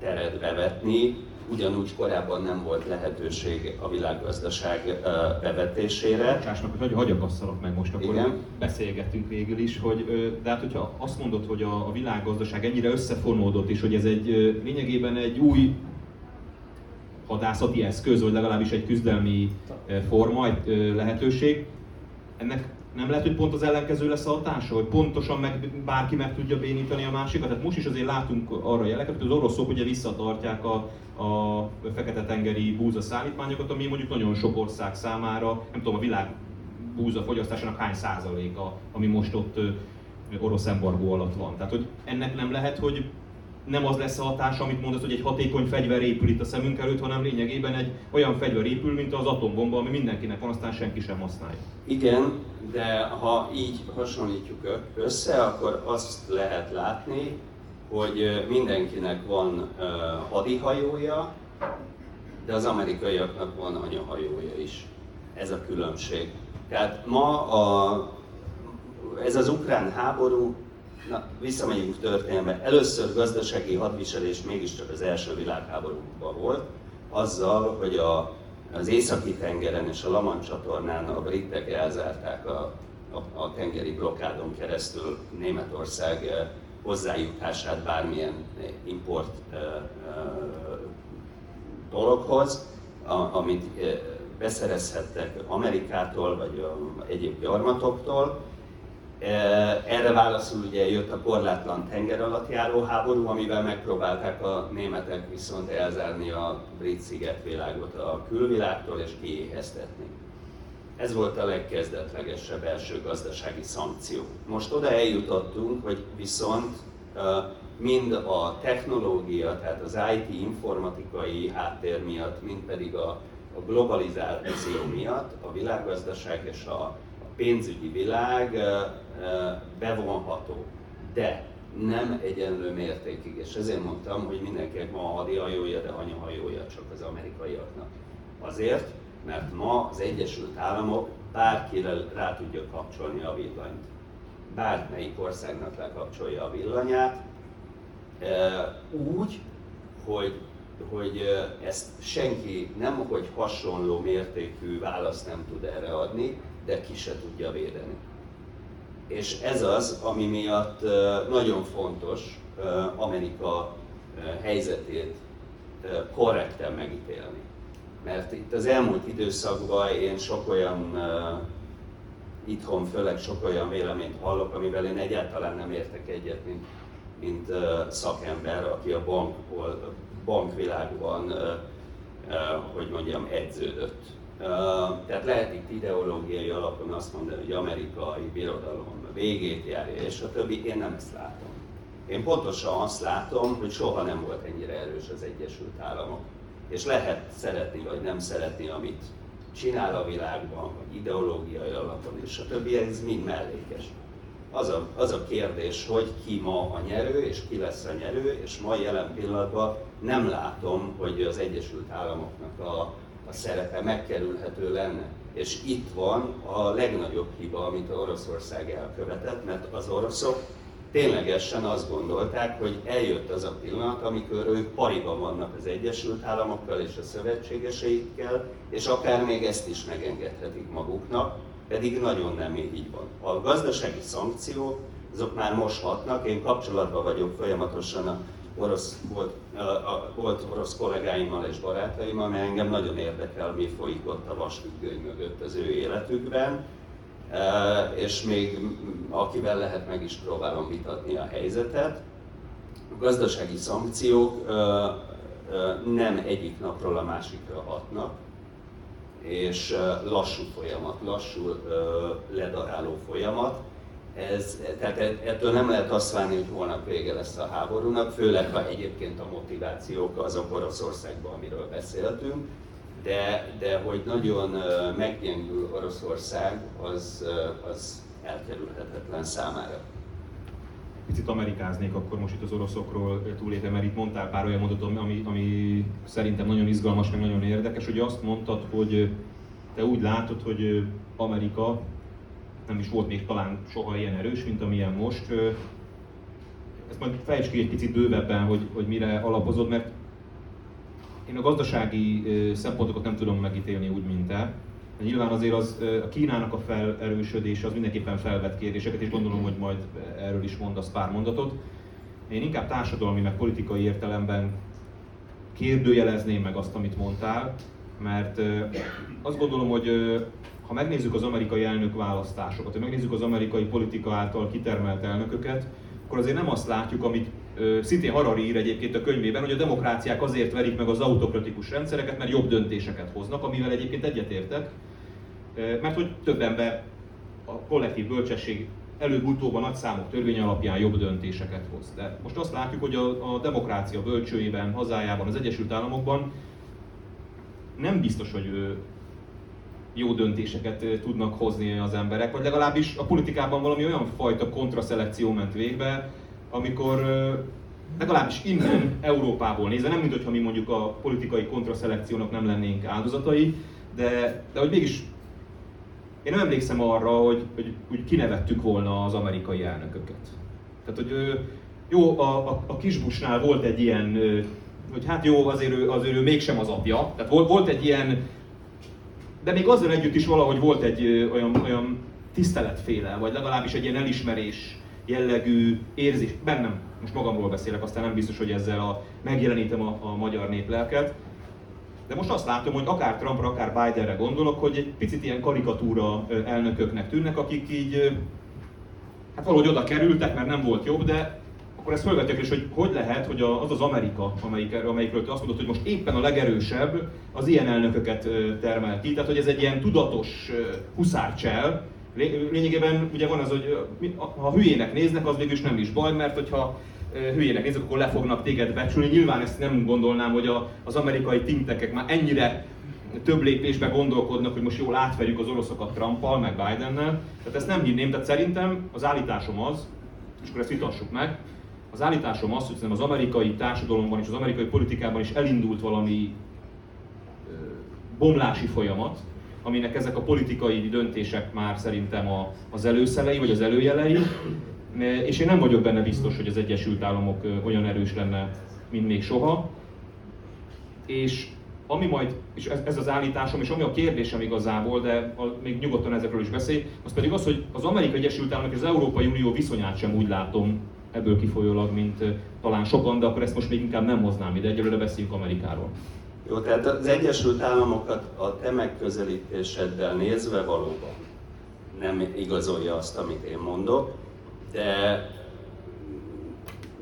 teret bevetni, ugyanúgy korábban nem volt lehetőség a világgazdaság uh, bevetésére. Bocsáss meg, hogy hagyj akasszalak meg most, akkor Igen. beszélgettünk végül is, hogy de hát hogyha azt mondod, hogy a, a világgazdaság ennyire összefonódott, és hogy ez egy lényegében egy új hadászati eszköz, vagy legalábbis egy küzdelmi forma, egy lehetőség, ennek nem lehet, hogy pont az ellenkező lesz a hatása, hogy pontosan meg, bárki meg tudja bénítani a másikat. Tehát most is azért látunk arra jeleket, hogy az oroszok ugye visszatartják a, a fekete-tengeri búza szállítmányokat, ami mondjuk nagyon sok ország számára, nem tudom, a világ búza fogyasztásának hány százaléka, ami most ott orosz embargó alatt van. Tehát, hogy ennek nem lehet, hogy nem az lesz a hatás, amit mondasz, hogy egy hatékony fegyver épül itt a szemünk előtt, hanem lényegében egy olyan fegyver épül, mint az atombomba, ami mindenkinek van, aztán senki sem használja. Igen, de ha így hasonlítjuk össze, akkor azt lehet látni, hogy mindenkinek van hadihajója, de az amerikaiaknak van anyahajója is. Ez a különbség. Tehát ma a, ez az ukrán háború, na, visszamegyünk történelme, először gazdasági hadviselés mégiscsak az első világháborúban volt, azzal, hogy a, az északi tengeren és a Laman csatornán a britek elzárták a, a, a tengeri blokádon keresztül Németország hozzájutását bármilyen import dologhoz, amit beszerezhettek Amerikától vagy egyéb gyarmatoktól. Erre válaszul ugye jött a korlátlan tenger alatt járó háború, amivel megpróbálták a németek viszont elzárni a brit szigetvilágot a külvilágtól és kiéheztetni. Ez volt a legkezdetlegesebb első gazdasági szankció. Most oda eljutottunk, hogy viszont mind a technológia, tehát az IT informatikai háttér miatt, mind pedig a, a globalizáció miatt a világgazdaság és a, pénzügyi világ bevonható. De nem egyenlő mértékig, és ezért mondtam, hogy mindenkinek a hadihajója, de anyahajója csak az amerikaiaknak. Azért, mert ma az Egyesült Államok bárkire rá tudja kapcsolni a villanyt. Bármelyik országnak lekapcsolja a villanyát, úgy, hogy, hogy ezt senki nem, hogy hasonló mértékű választ nem tud erre adni, de ki se tudja védeni. És ez az, ami miatt nagyon fontos Amerika helyzetét korrekten megítélni. Mert itt az elmúlt időszakban én sok olyan itthon főleg sok olyan véleményt hallok, amivel én egyáltalán nem értek egyet, mint mint szakember, aki a bank, bankvilágban, hogy mondjam, edződött. Tehát lehet itt ideológiai alapon azt mondani, hogy amerikai birodalom végét járja, és a többi, én nem ezt látom. Én pontosan azt látom, hogy soha nem volt ennyire erős az Egyesült Államok. És lehet szeretni vagy nem szeretni, amit csinál a világban, vagy ideológiai alapon, és a többi, ez mind mellékes az a, az a kérdés, hogy ki ma a nyerő, és ki lesz a nyerő, és ma jelen pillanatban nem látom, hogy az Egyesült Államoknak a, a szerepe megkerülhető lenne. És itt van a legnagyobb hiba, amit a Oroszország elkövetett, mert az oroszok ténylegesen azt gondolták, hogy eljött az a pillanat, amikor ők pariban vannak az Egyesült Államokkal és a szövetségeseikkel, és akár még ezt is megengedhetik maguknak, pedig nagyon nem így van. A gazdasági szankciók, azok már most hatnak, én kapcsolatban vagyok folyamatosan a orosz, volt, volt orosz kollégáimmal és barátaimmal, mert engem nagyon érdekel, mi folyik ott a vasfüggöny mögött az ő életükben, és még akivel lehet meg is próbálom vitatni a helyzetet. A gazdasági szankciók nem egyik napról a másikra hatnak, és lassú folyamat, lassú ledaráló folyamat. Ez, tehát e, ettől nem lehet azt várni, hogy holnap vége lesz a háborúnak, főleg ha egyébként a motivációk azok Oroszországban, amiről beszéltünk, de, de hogy nagyon meggyengül Oroszország, az, az elkerülhetetlen számára. Picit amerikáznék akkor most itt az oroszokról túlélve, mert itt mondtál pár olyan mondatot, ami, ami szerintem nagyon izgalmas, meg nagyon érdekes, hogy azt mondtad, hogy te úgy látod, hogy Amerika nem is volt még talán soha ilyen erős, mint amilyen most. Ezt majd fejtsd ki egy picit bővebben, hogy, hogy mire alapozod, mert én a gazdasági szempontokat nem tudom megítélni úgy, mint te. Nyilván azért az, a Kínának a felerősödése az mindenképpen felvet kérdéseket, és gondolom, hogy majd erről is mondasz pár mondatot. Én inkább társadalmi, meg politikai értelemben kérdőjelezném meg azt, amit mondtál, mert azt gondolom, hogy ha megnézzük az amerikai elnök választásokat, ha megnézzük az amerikai politika által kitermelt elnököket, akkor azért nem azt látjuk, amit szintén Harari ír egyébként a könyvében, hogy a demokráciák azért verik meg az autokratikus rendszereket, mert jobb döntéseket hoznak, amivel egyébként egyetértek, mert hogy több ember a kollektív bölcsesség előbb-utóbb a nagyszámok törvény alapján jobb döntéseket hoz. De most azt látjuk, hogy a, a demokrácia bölcsőjében, hazájában, az Egyesült Államokban nem biztos, hogy jó döntéseket tudnak hozni az emberek, vagy legalábbis a politikában valami olyan fajta kontraszelekció ment végbe, amikor legalábbis innen, Európából nézve, nem mint hogyha mi mondjuk a politikai kontraszelekciónak nem lennénk áldozatai, de, de hogy mégis én nem emlékszem arra, hogy, hogy, hogy kinevettük volna az amerikai elnököket. Tehát, hogy jó, a, a, a kisbusnál volt egy ilyen, hogy hát jó, azért ő, azért ő mégsem az apja. Tehát volt, volt egy ilyen, de még azzal együtt is valahogy volt egy olyan, olyan tiszteletféle, vagy legalábbis egy ilyen elismerés jellegű érzés, bennem, most magamról beszélek, aztán nem biztos, hogy ezzel a, megjelenítem a, a magyar néplelket, de most azt látom, hogy akár Trumpra, akár Bidenre gondolok, hogy egy picit ilyen karikatúra elnököknek tűnnek, akik így hát valahogy oda kerültek, mert nem volt jobb, de akkor ezt felvetjük is, hogy hogy lehet, hogy az az Amerika, amelyik, amelyikről te azt mondod, hogy most éppen a legerősebb, az ilyen elnököket termel ki. Tehát, hogy ez egy ilyen tudatos huszárcsel. Lényegében ugye van az, hogy ha hülyének néznek, az végül is nem is baj, mert hogyha hülyének nézek, akkor le fognak téged becsülni. Nyilván ezt nem gondolnám, hogy az amerikai tintekek már ennyire több lépésbe gondolkodnak, hogy most jól átverjük az oroszokat Trumpal, meg Bidennel. Tehát ezt nem hinném, tehát szerintem az állításom az, és akkor ezt vitassuk meg, az állításom az, hogy az amerikai társadalomban és az amerikai politikában is elindult valami bomlási folyamat, aminek ezek a politikai döntések már szerintem a, az előszelei, vagy az előjelei, és én nem vagyok benne biztos, hogy az Egyesült Államok olyan erős lenne, mint még soha. És ami majd, és ez, az állításom, és ami a kérdésem igazából, de még nyugodtan ezekről is beszélj, az pedig az, hogy az Amerikai Egyesült Államok és az Európai Unió viszonyát sem úgy látom ebből kifolyólag, mint talán sokan, de akkor ezt most még inkább nem hoznám ide, egyelőre beszéljünk Amerikáról. Jó, tehát az Egyesült Államokat a te megközelítéseddel nézve valóban nem igazolja azt, amit én mondok de,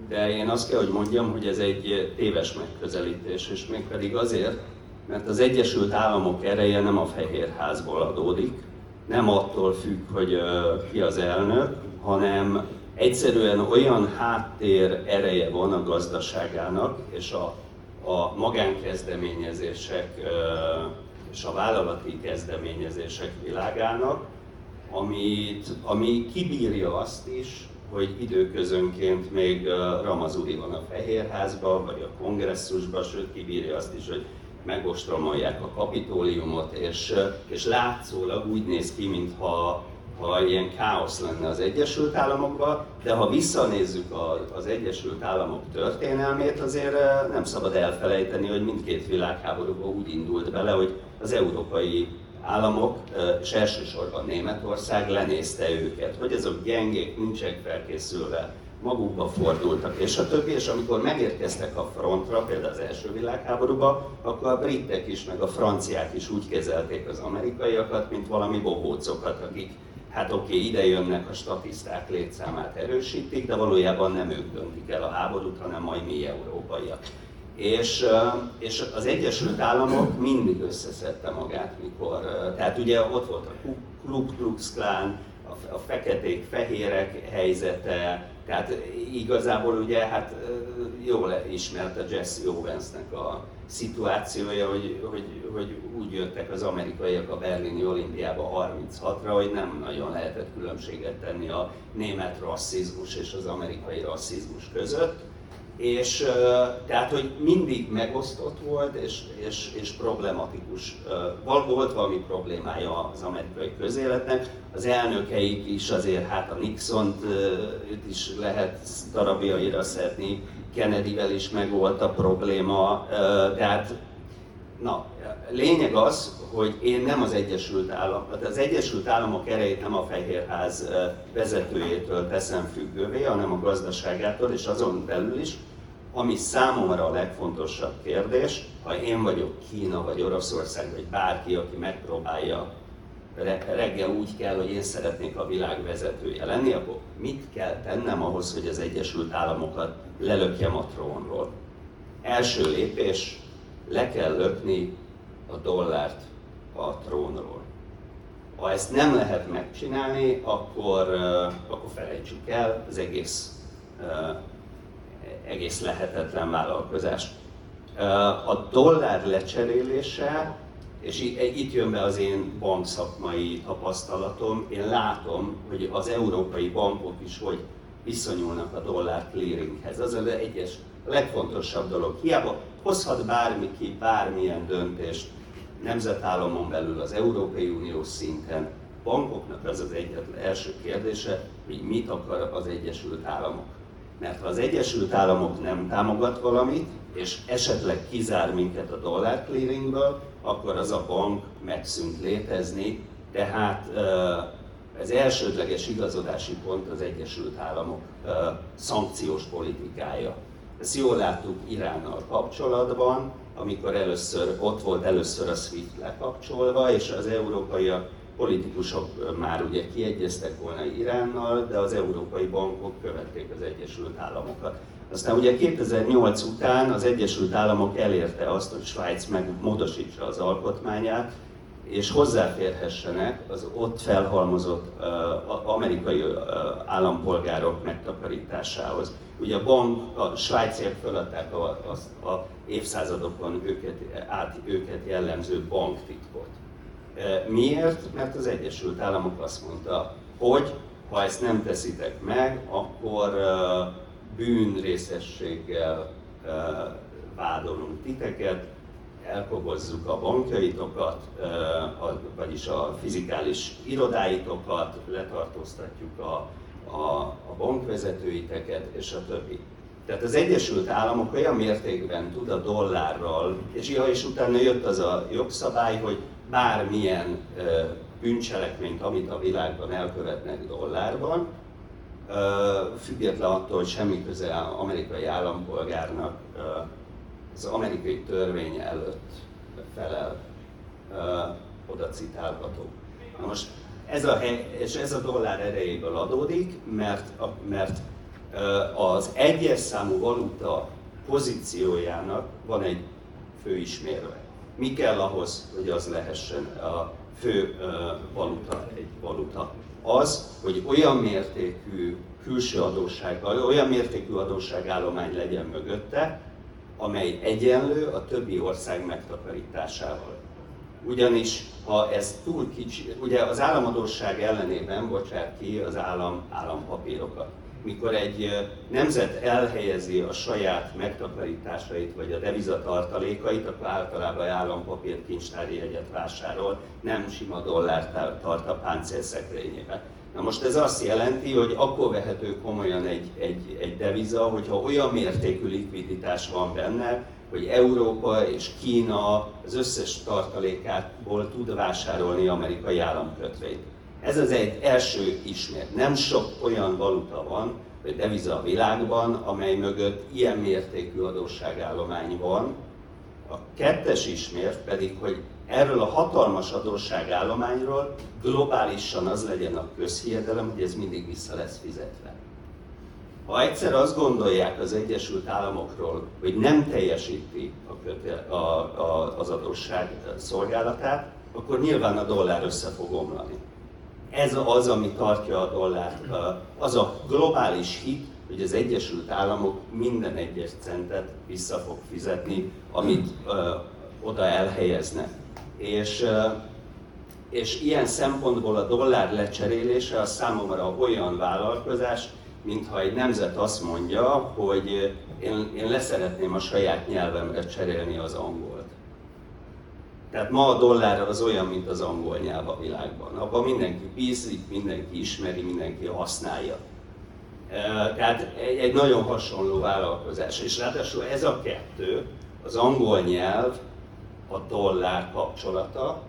de én azt kell, hogy mondjam, hogy ez egy téves megközelítés, és mégpedig azért, mert az Egyesült Államok ereje nem a Fehérházból adódik, nem attól függ, hogy ki az elnök, hanem egyszerűen olyan háttér ereje van a gazdaságának, és a, a magánkezdeményezések és a vállalati kezdeményezések világának, amit, ami kibírja azt is, hogy időközönként még Ramazuri van a Fehérházban, vagy a kongresszusban, sőt kibírja azt is, hogy megostromolják a kapitóliumot, és, és látszólag úgy néz ki, mintha ha ilyen káosz lenne az Egyesült Államokban, de ha visszanézzük az Egyesült Államok történelmét, azért nem szabad elfelejteni, hogy mindkét világháborúban úgy indult bele, hogy az európai államok, és elsősorban Németország lenézte őket, hogy azok gyengék, nincsenek felkészülve, magukba fordultak, és a többi, és amikor megérkeztek a frontra, például az első világháborúba, akkor a britek is, meg a franciák is úgy kezelték az amerikaiakat, mint valami bohócokat, akik hát oké, okay, ide jönnek, a statiszták létszámát erősítik, de valójában nem ők döntik el a háborút, hanem majd mi európaiak. És, és az Egyesült Államok mindig összeszedte magát, mikor, tehát ugye ott volt a Ku Klux Klan, a feketék, fehérek helyzete, tehát igazából ugye hát jól ismert a Jesse Owensnek a szituációja, hogy, hogy, hogy úgy jöttek az amerikaiak a berlini olimpiába 36-ra, hogy nem nagyon lehetett különbséget tenni a német rasszizmus és az amerikai rasszizmus között és tehát, hogy mindig megosztott volt, és, és, és problematikus. Volt valami problémája az amerikai közéletnek, az elnökeik is azért, hát a nixon őt is lehet darabjaira szedni, Kennedyvel is megvolt a probléma, tehát na, lényeg az, hogy én nem az Egyesült Államok, az Egyesült Államok erejét nem a Fehérház vezetőjétől teszem függővé, hanem a gazdaságától, és azon belül is ami számomra a legfontosabb kérdés, ha én vagyok Kína vagy Oroszország, vagy bárki, aki megpróbálja reggel úgy kell, hogy én szeretnék a világ vezetője lenni, akkor mit kell tennem ahhoz, hogy az Egyesült Államokat lelökjem a trónról? Első lépés, le kell lökni a dollárt a trónról. Ha ezt nem lehet megcsinálni, akkor, akkor felejtsük el az egész, egész lehetetlen vállalkozást. A dollár lecserélése, és itt jön be az én bankszakmai tapasztalatom, én látom, hogy az európai bankok is hogy viszonyulnak a dollár clearinghez. Az az egyes legfontosabb dolog. Hiába hozhat bármi ki bármilyen döntést nemzetállamon belül, az Európai Unió szinten, bankoknak az az egyetlen első kérdése, hogy mit akar az Egyesült Államok. Mert ha az Egyesült Államok nem támogat valamit, és esetleg kizár minket a dollár clearingből, akkor az a bank megszűnt létezni, tehát ez elsődleges igazodási pont az Egyesült Államok szankciós politikája. Ezt jól láttuk Iránnal kapcsolatban, amikor először ott volt először a SWIFT lekapcsolva, és az európaiak politikusok már ugye kiegyeztek volna Iránnal, de az európai bankok követték az Egyesült Államokat. Aztán ugye 2008 után az Egyesült Államok elérte azt, hogy Svájc megmódosítsa az alkotmányát, és hozzáférhessenek az ott felhalmozott uh, amerikai uh, állampolgárok megtakarításához. Ugye a bank, a svájciak feladták a, a, a évszázadokon őket, át őket jellemző banktitkot. Miért? Mert az Egyesült Államok azt mondta, hogy ha ezt nem teszitek meg, akkor bűnrészességgel vádolunk titeket, elkobozzuk a bankjaitokat, vagyis a fizikális irodáitokat, letartóztatjuk a, a, a bankvezetőiteket, és a többi. Tehát az Egyesült Államok olyan mértékben tud a dollárral, és ja, és utána jött az a jogszabály, hogy bármilyen bűncselekményt, amit a világban elkövetnek dollárban, független attól, hogy semmi köze amerikai állampolgárnak az amerikai törvény előtt felel oda citálható. Na most ez a, és ez a dollár erejéből adódik, mert, mert az egyes számú valuta pozíciójának van egy főismérve. Mi kell ahhoz, hogy az lehessen a fő valuta, egy valuta? Az, hogy olyan mértékű külső adósság, olyan mértékű adósságállomány legyen mögötte, amely egyenlő a többi ország megtakarításával. Ugyanis ha ez túl kicsi, ugye az államadóság ellenében bocsát ki az állam állampapírokat. Mikor egy nemzet elhelyezi a saját megtakarításait vagy a devizatartalékait, akkor általában állampapír kincstári jegyet vásárol, nem sima dollárt tart a páncélszekrényébe. Na most ez azt jelenti, hogy akkor vehető komolyan egy, egy, egy deviza, hogyha olyan mértékű likviditás van benne, hogy Európa és Kína az összes tartalékából tud vásárolni amerikai államkötvényt. Ez az egy első ismét. Nem sok olyan valuta van, vagy deviza a világban, amely mögött ilyen mértékű adósságállomány van. A kettes ismért pedig, hogy erről a hatalmas adósságállományról globálisan az legyen a közhiedelem, hogy ez mindig vissza lesz fizetve. Ha egyszer azt gondolják az Egyesült Államokról, hogy nem teljesíti a köte, a, a, az adósság szolgálatát, akkor nyilván a dollár össze fog omlani. Ez az, ami tartja a dollárt. Az a globális hit, hogy az Egyesült Államok minden egyes centet vissza fog fizetni, amit ö, oda elhelyeznek. És, ö, és ilyen szempontból a dollár lecserélése a számomra olyan vállalkozás, mintha egy nemzet azt mondja, hogy én, én leszeretném a saját nyelvemre cserélni az angolt. Tehát ma a dollár az olyan, mint az angol nyelv a világban. Abban mindenki bízik, mindenki ismeri, mindenki használja. Tehát egy nagyon hasonló vállalkozás. És ráadásul ez a kettő, az angol nyelv, a dollár kapcsolata,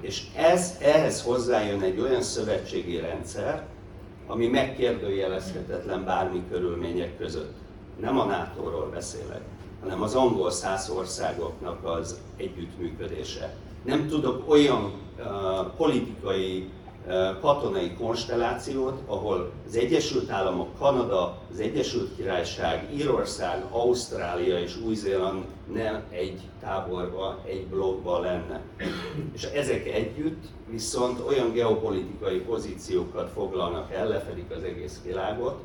és ez, ehhez hozzájön egy olyan szövetségi rendszer, ami megkérdőjelezhetetlen bármi körülmények között. Nem a NATO-ról beszélek, hanem az angol száz országoknak az együttműködése. Nem tudok olyan uh, politikai katonai konstellációt, ahol az Egyesült Államok, Kanada, az Egyesült Királyság, Írország, Ausztrália és Új-Zéland nem egy táborba, egy blokkba lenne. És ezek együtt viszont olyan geopolitikai pozíciókat foglalnak el, lefedik az egész világot,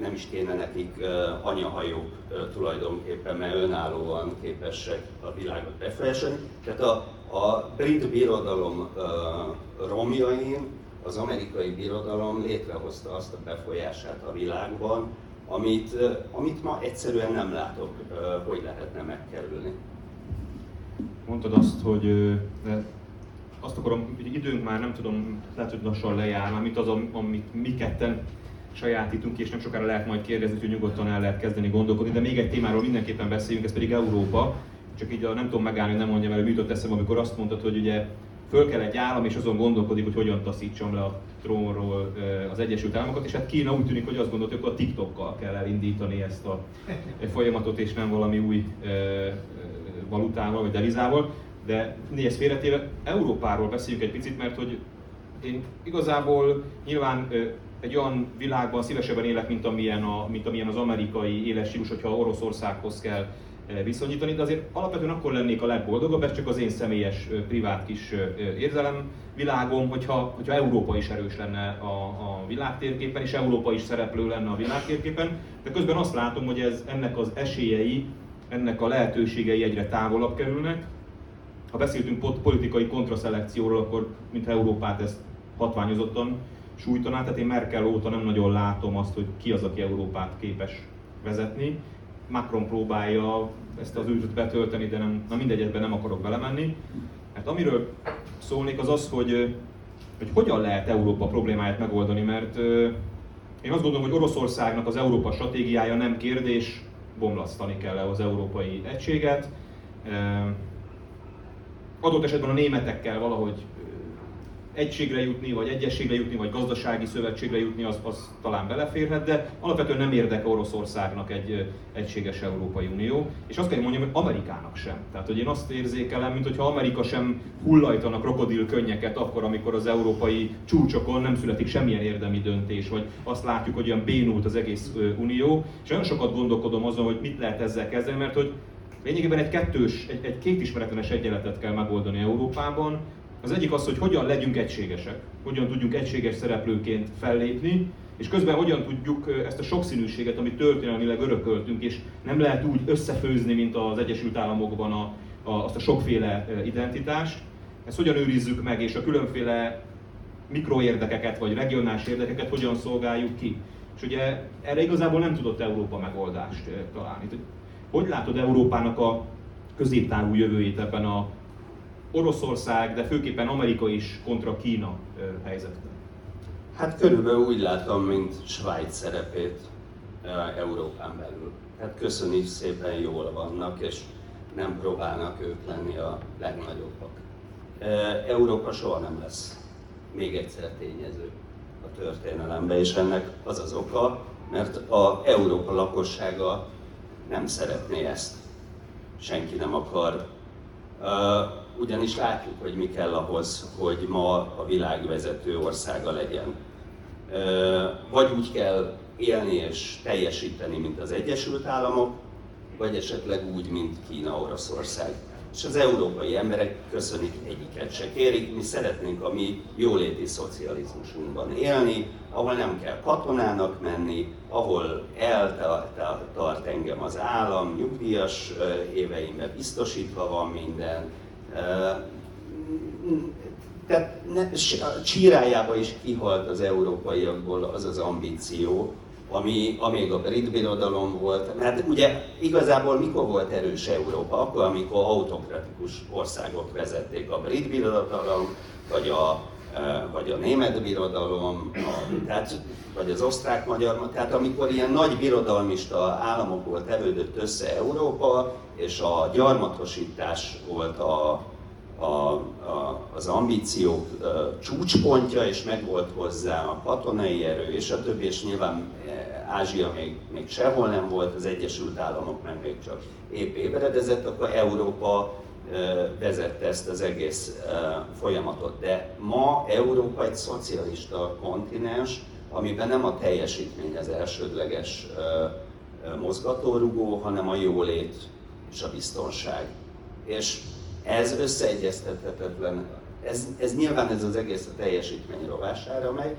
nem is kéne nekik anyahajók tulajdonképpen, mert önállóan képesek a világot befolyásolni. Tehát a, a brit birodalom romjain az amerikai birodalom létrehozta azt a befolyását a világban, amit, amit ma egyszerűen nem látok, hogy lehetne megkerülni. Mondtad azt, hogy azt akarom, hogy időnk már nem tudom, lehet, hogy lassan lejár, mint az, amit mi ketten sajátítunk, és nem sokára lehet majd kérdezni, hogy nyugodtan el lehet kezdeni gondolkodni, de még egy témáról mindenképpen beszéljünk, ez pedig Európa. Csak így a, nem tudom megállni, hogy nem mondjam el, hogy jutott eszembe, amikor azt mondtad, hogy ugye föl kell egy állam, és azon gondolkodik, hogy hogyan taszítsam le a trónról az Egyesült Államokat, és hát Kína úgy tűnik, hogy azt gondolta, hogy a TikTokkal kell elindítani ezt a folyamatot, és nem valami új valutával vagy devizával. De nézd félretéve, Európáról beszéljünk egy picit, mert hogy én igazából nyilván egy olyan világban szívesebben élek, mint amilyen, a, mint amilyen az amerikai éles stílus, hogyha Oroszországhoz kell eh, viszonyítani, de azért alapvetően akkor lennék a legboldogabb, ez csak az én személyes, privát kis érzelem világom, hogyha, hogyha Európa is erős lenne a, a világtérképen, és Európa is szereplő lenne a világtérképen, de közben azt látom, hogy ez, ennek az esélyei, ennek a lehetőségei egyre távolabb kerülnek. Ha beszéltünk politikai kontraszelekcióról, akkor mintha Európát ezt hatványozottan sújtaná, tehát én Merkel óta nem nagyon látom azt, hogy ki az, aki Európát képes vezetni. Macron próbálja ezt az űrt betölteni, de nem, na mindegy, ebben nem akarok belemenni. Hát amiről szólnék az az, hogy, hogy hogyan lehet Európa problémáját megoldani, mert én azt gondolom, hogy Oroszországnak az Európa stratégiája nem kérdés, bomlasztani kell az európai egységet. Adott esetben a németekkel valahogy egységre jutni, vagy egyességre jutni, vagy gazdasági szövetségre jutni, az, az talán beleférhet, de alapvetően nem érdeke Oroszországnak egy egységes Európai Unió. És azt kell mondjam, hogy Amerikának sem. Tehát, hogy én azt érzékelem, mintha Amerika sem hullajtana krokodil könnyeket akkor, amikor az európai csúcsokon nem születik semmilyen érdemi döntés, vagy azt látjuk, hogy olyan bénult az egész Unió. És nagyon sokat gondolkodom azon, hogy mit lehet ezzel kezdeni, mert hogy lényegében egy kettős, egy, egy két ismeretlenes egyenletet kell megoldani Európában, az egyik az, hogy hogyan legyünk egységesek, hogyan tudjunk egységes szereplőként fellépni, és közben hogyan tudjuk ezt a sokszínűséget, amit történelmileg örököltünk, és nem lehet úgy összefőzni, mint az Egyesült Államokban a, a, azt a sokféle identitást, ezt hogyan őrizzük meg, és a különféle mikroérdekeket vagy regionális érdekeket hogyan szolgáljuk ki. És ugye erre igazából nem tudott Európa megoldást találni. Hogy látod Európának a középtávú jövőjét ebben a Oroszország, de főképpen Amerika is kontra Kína helyzetben? Hát körülbelül úgy látom, mint Svájc szerepét Európán belül. Hát köszönjük szépen jól vannak, és nem próbálnak ők lenni a legnagyobbak. Európa soha nem lesz még egyszer tényező a történelemben, és ennek az az oka, mert a Európa lakossága nem szeretné ezt. Senki nem akar ugyanis látjuk, hogy mi kell ahhoz, hogy ma a világ vezető országa legyen. Vagy úgy kell élni és teljesíteni, mint az Egyesült Államok, vagy esetleg úgy, mint Kína, Oroszország. És az európai emberek köszönik egyiket se kérik, mi szeretnénk a mi jóléti szocializmusunkban élni, ahol nem kell katonának menni, ahol eltart engem az állam, nyugdíjas éveimben biztosítva van minden, tehát ne, csírájába is kihalt az európaiakból az az ambíció, ami amíg a brit birodalom volt. Mert ugye igazából mikor volt erős Európa? Akkor, amikor autokratikus országok vezették a brit birodalom, vagy a, vagy a német birodalom, a, tehát, vagy az osztrák-magyar, tehát amikor ilyen nagy birodalmista államokból tevődött össze Európa, és a gyarmatosítás volt a, a, a, az ambíciók csúcspontja, és meg volt hozzá a katonai erő, és a többi, és nyilván e, Ázsia még, még sehol nem volt, az Egyesült Államok meg még csak épp ébredezett, akkor Európa vezette ezt az egész folyamatot. De ma Európa egy szocialista kontinens, amiben nem a teljesítmény az elsődleges mozgatórugó, hanem a jólét és a biztonság. És ez összeegyeztethetetlen. Ez, ez nyilván ez az egész a teljesítmény rovására megy,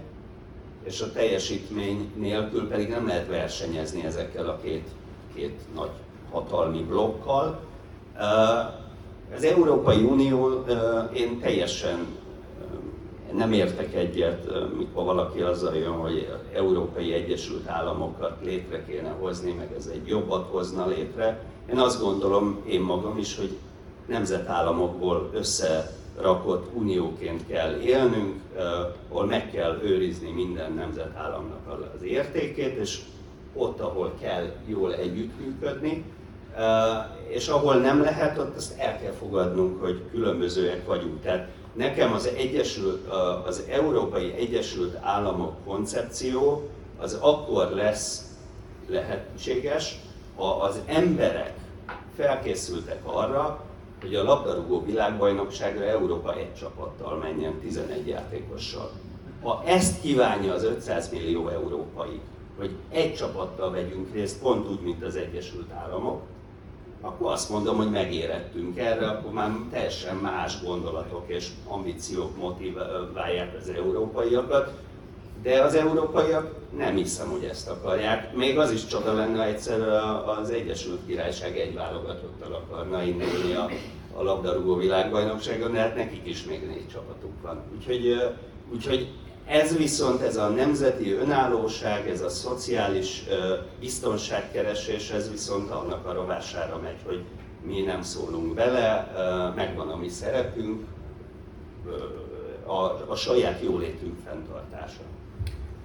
és a teljesítmény nélkül pedig nem lehet versenyezni ezekkel a két, két nagy hatalmi blokkal. Az Európai Unió, én teljesen nem értek egyet, mikor valaki azzal jön, hogy Európai Egyesült Államokat létre kéne hozni, meg ez egy jobbat hozna létre. Én azt gondolom, én magam is, hogy nemzetállamokból összerakott unióként kell élnünk, ahol meg kell őrizni minden nemzetállamnak az értékét, és ott, ahol kell jól együttműködni, és ahol nem lehet, ott azt el kell fogadnunk, hogy különbözőek vagyunk. Tehát nekem az, Egyesült, az Európai Egyesült Államok koncepció az akkor lesz lehetséges, ha az emberek felkészültek arra, hogy a labdarúgó világbajnokságra Európa egy csapattal menjen, 11 játékossal. Ha ezt kívánja az 500 millió európai, hogy egy csapattal vegyünk részt, pont úgy, mint az Egyesült Államok, akkor azt mondom, hogy megérettünk erre, akkor már teljesen más gondolatok és ambíciók motiválják az európaiakat, de az európaiak nem hiszem, hogy ezt akarják. Még az is csoda lenne, egyszer az Egyesült Királyság egy válogatottal akarna indulni a, a labdarúgó világbajnokságon, de hát nekik is még négy csapatuk van. Úgyhogy, úgyhogy ez viszont, ez a nemzeti önállóság, ez a szociális biztonságkeresés, ez viszont annak a rovására megy, hogy mi nem szólunk bele, megvan a mi szerepünk, a, a saját jólétünk fenntartása.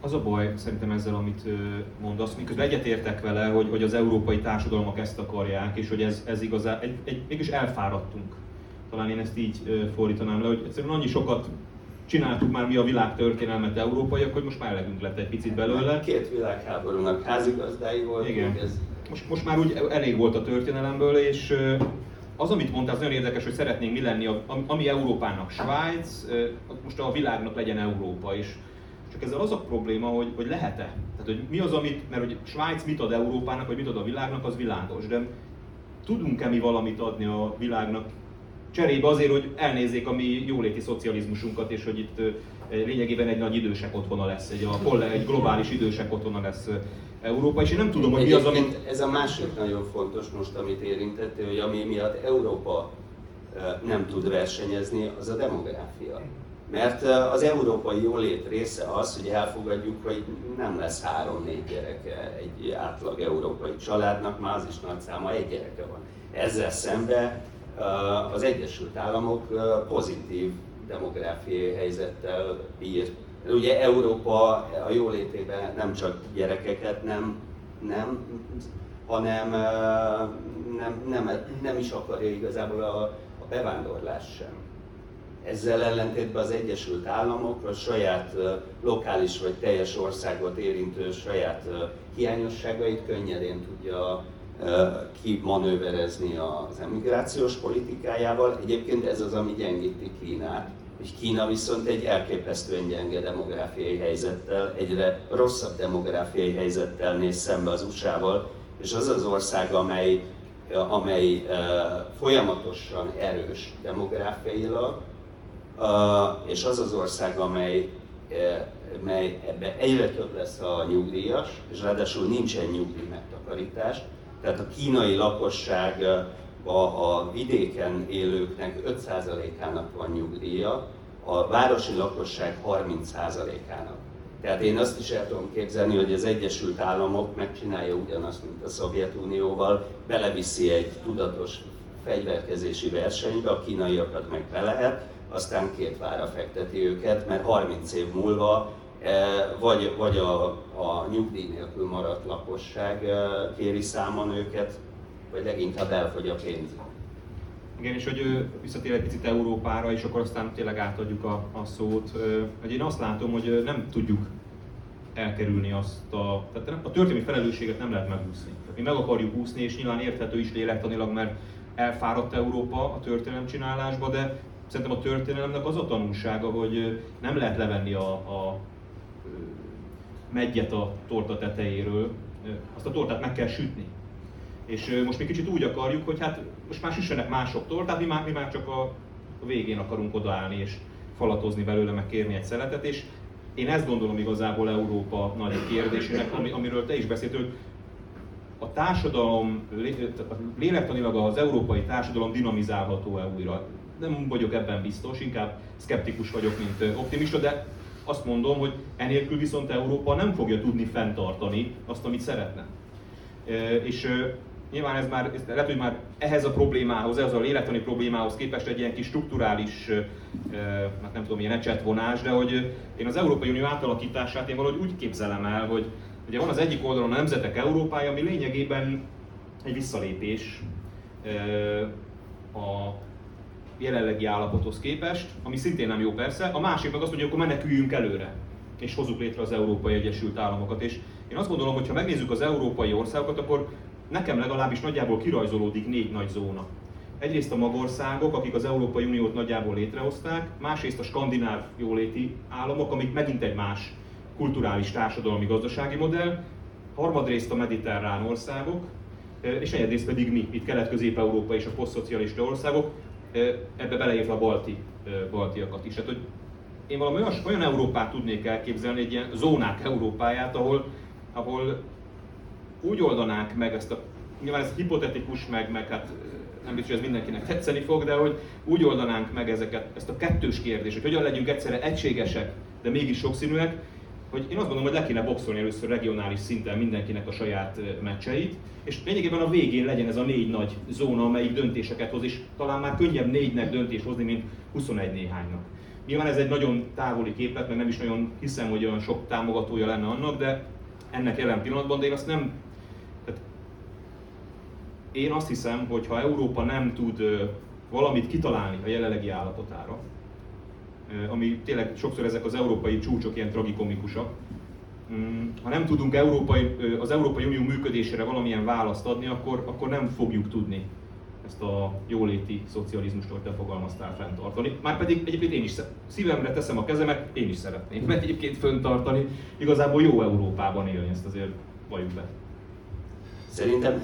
Az a baj szerintem ezzel, amit mondasz, miközben egyetértek vele, hogy, hogy az európai társadalmak ezt akarják, és hogy ez, ez igazán, egy, egy, mégis elfáradtunk. Talán én ezt így fordítanám le, hogy egyszerűen annyi sokat csináltuk már mi a világ történelmet európaiak, hogy most már elegünk lett egy picit belőle. Két világháborúnak házigazdái volt. Igen. Ez... Most, most már úgy elég volt a történelemből, és az, amit mondtál, az nagyon érdekes, hogy szeretnénk mi lenni, ami Európának Svájc, most a világnak legyen Európa is. Csak ezzel az a probléma, hogy, hogy lehet-e? Tehát, hogy mi az, amit, mert hogy Svájc mit ad Európának, vagy mit ad a világnak, az világos, de tudunk-e mi valamit adni a világnak Cserébe azért, hogy elnézzék a mi jóléti szocializmusunkat, és hogy itt lényegében egy nagy idősek otthona lesz, egy, a, egy globális idősek otthona lesz Európa, és én nem tudom, hogy mi az, amit... Ez a másik nagyon fontos most, amit érintettél, hogy ami miatt Európa nem tud versenyezni, az a demográfia. Mert az európai jólét része az, hogy elfogadjuk, hogy nem lesz három-négy gyereke egy átlag európai családnak, már az is nagy száma, egy gyereke van. Ezzel szemben az Egyesült Államok pozitív demográfiai helyzettel bír. Ugye Európa a jólétében nem csak gyerekeket nem, nem hanem nem, nem, nem is akarja igazából a, a bevándorlás sem. Ezzel ellentétben az Egyesült Államok a saját lokális vagy teljes országot érintő saját hiányosságait könnyedén tudja kimanőverezni az emigrációs politikájával. Egyébként ez az, ami gyengíti Kínát. És Kína viszont egy elképesztően gyenge demográfiai helyzettel, egyre rosszabb demográfiai helyzettel néz szembe az USA-val, és az az ország, amely, amely folyamatosan erős demográfiailag, és az az ország, amely mely ebben egyre több lesz a nyugdíjas, és ráadásul nincsen nyugdíj megtakarítás, tehát a kínai lakosság a, a vidéken élőknek 5%-ának van nyugdíja, a városi lakosság 30%-ának. Tehát én azt is el tudom képzelni, hogy az Egyesült Államok megcsinálja ugyanazt, mint a Szovjetunióval, beleviszi egy tudatos fegyverkezési versenybe, a kínaiakat meg be lehet, aztán két vára fekteti őket, mert 30 év múlva vagy, vagy a, a nyugdíj nélkül maradt lakosság e, kéri számon őket, vagy leginkább elfogy a pénz. Igen, és hogy visszatér egy picit Európára, és akkor aztán tényleg átadjuk a, a szót. Hogy én azt látom, hogy nem tudjuk elkerülni azt a... Tehát a történelmi felelősséget nem lehet megúszni. Mi meg akarjuk úszni, és nyilván érthető is lélektanilag, mert elfáradt Európa a történelemcsinálásba, de szerintem a történelemnek az a tanulsága, hogy nem lehet levenni a, a megyet a torta tetejéről, azt a tortát meg kell sütni. És most mi kicsit úgy akarjuk, hogy hát most már süssenek mások tortát, mi már, mi már csak a, végén akarunk odaállni és falatozni belőle, meg kérni egy szeletet, és én ezt gondolom igazából Európa nagy kérdésének, ami, amiről te is beszéltél, a társadalom, lélektanilag az európai társadalom dinamizálható-e újra. Nem vagyok ebben biztos, inkább szkeptikus vagyok, mint optimista, de azt mondom, hogy enélkül viszont Európa nem fogja tudni fenntartani azt, amit szeretne. És nyilván ez már, ez lehet, hogy már ehhez a problémához, ehhez a lélektani problémához képest egy ilyen kis strukturális, hát nem tudom, ilyen ecsetvonás, de hogy én az Európai Unió átalakítását én valahogy úgy képzelem el, hogy ugye van az egyik oldalon a Nemzetek Európája, ami lényegében egy visszalépés a jelenlegi állapothoz képest, ami szintén nem jó persze, a másik meg azt mondja, hogy akkor meneküljünk előre, és hozzuk létre az Európai Egyesült Államokat. És én azt gondolom, hogy ha megnézzük az európai országokat, akkor nekem legalábbis nagyjából kirajzolódik négy nagy zóna. Egyrészt a magországok, akik az Európai Uniót nagyjából létrehozták, másrészt a skandináv jóléti államok, amik megint egy más kulturális, társadalmi, gazdasági modell, harmadrészt a mediterrán országok, és negyedrészt pedig mi, itt Kelet-Közép-Európa és a posztszocialista országok, ebbe beleértve a balti, baltiakat is. Tehát, hogy én valami olyan, olyan Európát tudnék elképzelni, egy ilyen zónák Európáját, ahol, ahol úgy oldanák meg ezt a, nyilván ez hipotetikus, meg, meg hát nem biztos, hogy ez mindenkinek tetszeni fog, de hogy úgy oldanánk meg ezeket, ezt a kettős kérdést, hogy hogyan legyünk egyszerre egységesek, de mégis sokszínűek, hogy én azt gondolom, hogy le kéne boxolni először regionális szinten mindenkinek a saját meccseit, és lényegében a végén legyen ez a négy nagy zóna, amelyik döntéseket hoz, és talán már könnyebb négynek döntést hozni, mint 21 néhánynak. Nyilván ez egy nagyon távoli képlet, mert nem is nagyon hiszem, hogy olyan sok támogatója lenne annak, de ennek jelen pillanatban, de én azt nem... Tehát én azt hiszem, hogy ha Európa nem tud valamit kitalálni a jelenlegi állapotára, ami tényleg sokszor ezek az európai csúcsok ilyen tragikomikusak. Mm, ha nem tudunk európai, az Európai Unió működésére valamilyen választ adni, akkor, akkor nem fogjuk tudni ezt a jóléti szocializmust, ahogy te fogalmaztál, fenntartani. Márpedig egyébként én is szívemre teszem a kezemet, én is szeretném mert egyébként fenntartani. Igazából jó Európában élni, ezt azért valljuk be. Szerintem,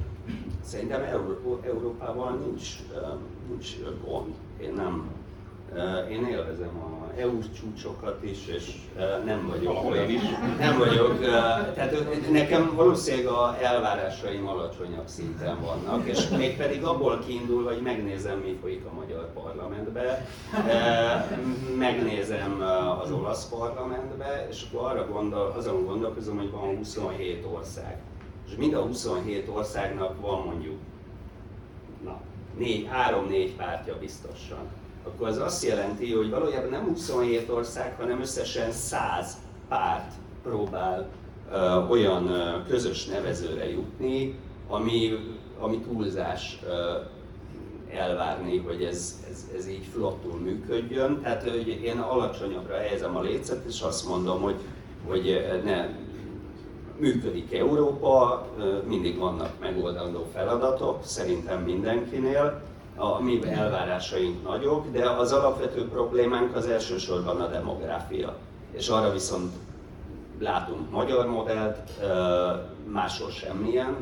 [clears throat] szerintem Európával nincs, nincs gond. Én nem én élvezem a EU csúcsokat is, és nem vagyok olyan is. Nem vagyok, tehát nekem valószínűleg a elvárásaim alacsonyabb szinten vannak, és mégpedig abból kiindul, hogy megnézem, mi folyik a magyar parlamentbe, megnézem az olasz parlamentbe, és akkor arra gondol, azon gondolkozom, hogy van 27 ország. És mind a 27 országnak van mondjuk na, 3-4 pártja biztosan akkor az azt jelenti, hogy valójában nem 27 ország, hanem összesen 100 párt próbál uh, olyan uh, közös nevezőre jutni, ami, ami túlzás uh, elvárni, hogy ez, ez, ez így flottul működjön. Tehát hogy én alacsonyabbra helyezem a lécet, és azt mondom, hogy, hogy ne, működik Európa, mindig vannak megoldandó feladatok, szerintem mindenkinél, a mi elvárásaink nagyok, de az alapvető problémánk az elsősorban a demográfia. És arra viszont látunk magyar modellt, máshol semmilyen.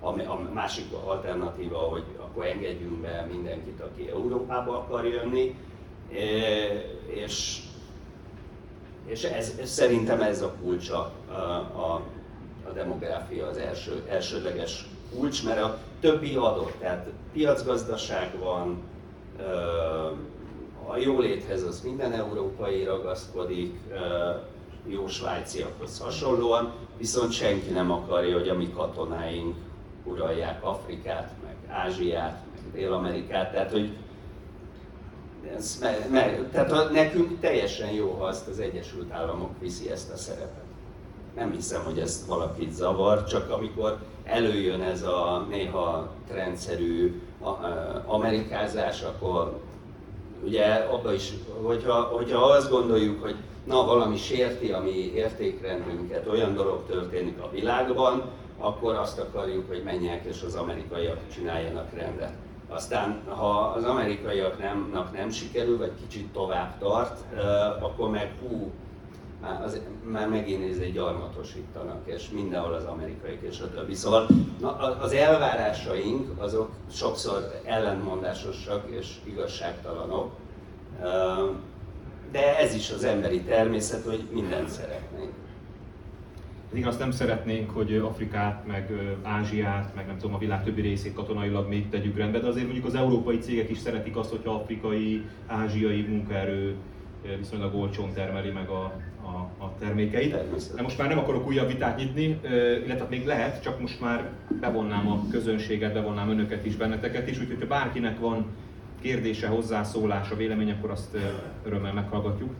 A másik alternatíva, hogy akkor engedjünk be mindenkit, aki Európába akar jönni, és, és ez, szerintem ez a kulcsa a, a demográfia, az első, elsődleges kulcs, mert a többi adott, tehát piacgazdaság van, a jóléthez az minden európai ragaszkodik, jó svájciakhoz hasonlóan, viszont senki nem akarja, hogy a mi katonáink uralják Afrikát, meg Ázsiát, meg Dél-Amerikát, tehát hogy ez, me, me, tehát nekünk teljesen jó, ha azt az Egyesült Államok viszi ezt a szerepet. Nem hiszem, hogy ez valakit zavar, csak amikor előjön ez a néha rendszerű amerikázás, akkor ugye abban is, hogyha, hogyha azt gondoljuk, hogy na valami sérti a mi értékrendünket, olyan dolog történik a világban, akkor azt akarjuk, hogy menjek és az amerikaiak csináljanak rendet. Aztán, ha az amerikaiaknak nem sikerül, vagy kicsit tovább tart, akkor meg hú, már, az, már megint ez egy gyarmatosítanak, és mindenhol az amerikaiak és a többi. Szóval na, az elvárásaink azok sokszor ellentmondásosak és igazságtalanok, de ez is az emberi természet, hogy mindent szeretnénk. Igen, azt nem szeretnénk, hogy Afrikát, meg Ázsiát, meg nem tudom, a világ többi részét katonailag még tegyük rendbe, de azért mondjuk az európai cégek is szeretik azt, hogyha afrikai, ázsiai munkaerő viszonylag olcsón termeli meg a, a, a. De most már nem akarok újabb vitát nyitni, illetve még lehet, csak most már bevonnám a közönséget, bevonnám önöket is, benneteket is, úgyhogy ha bárkinek van kérdése, hozzászólása, vélemény, akkor azt örömmel meghallgatjuk.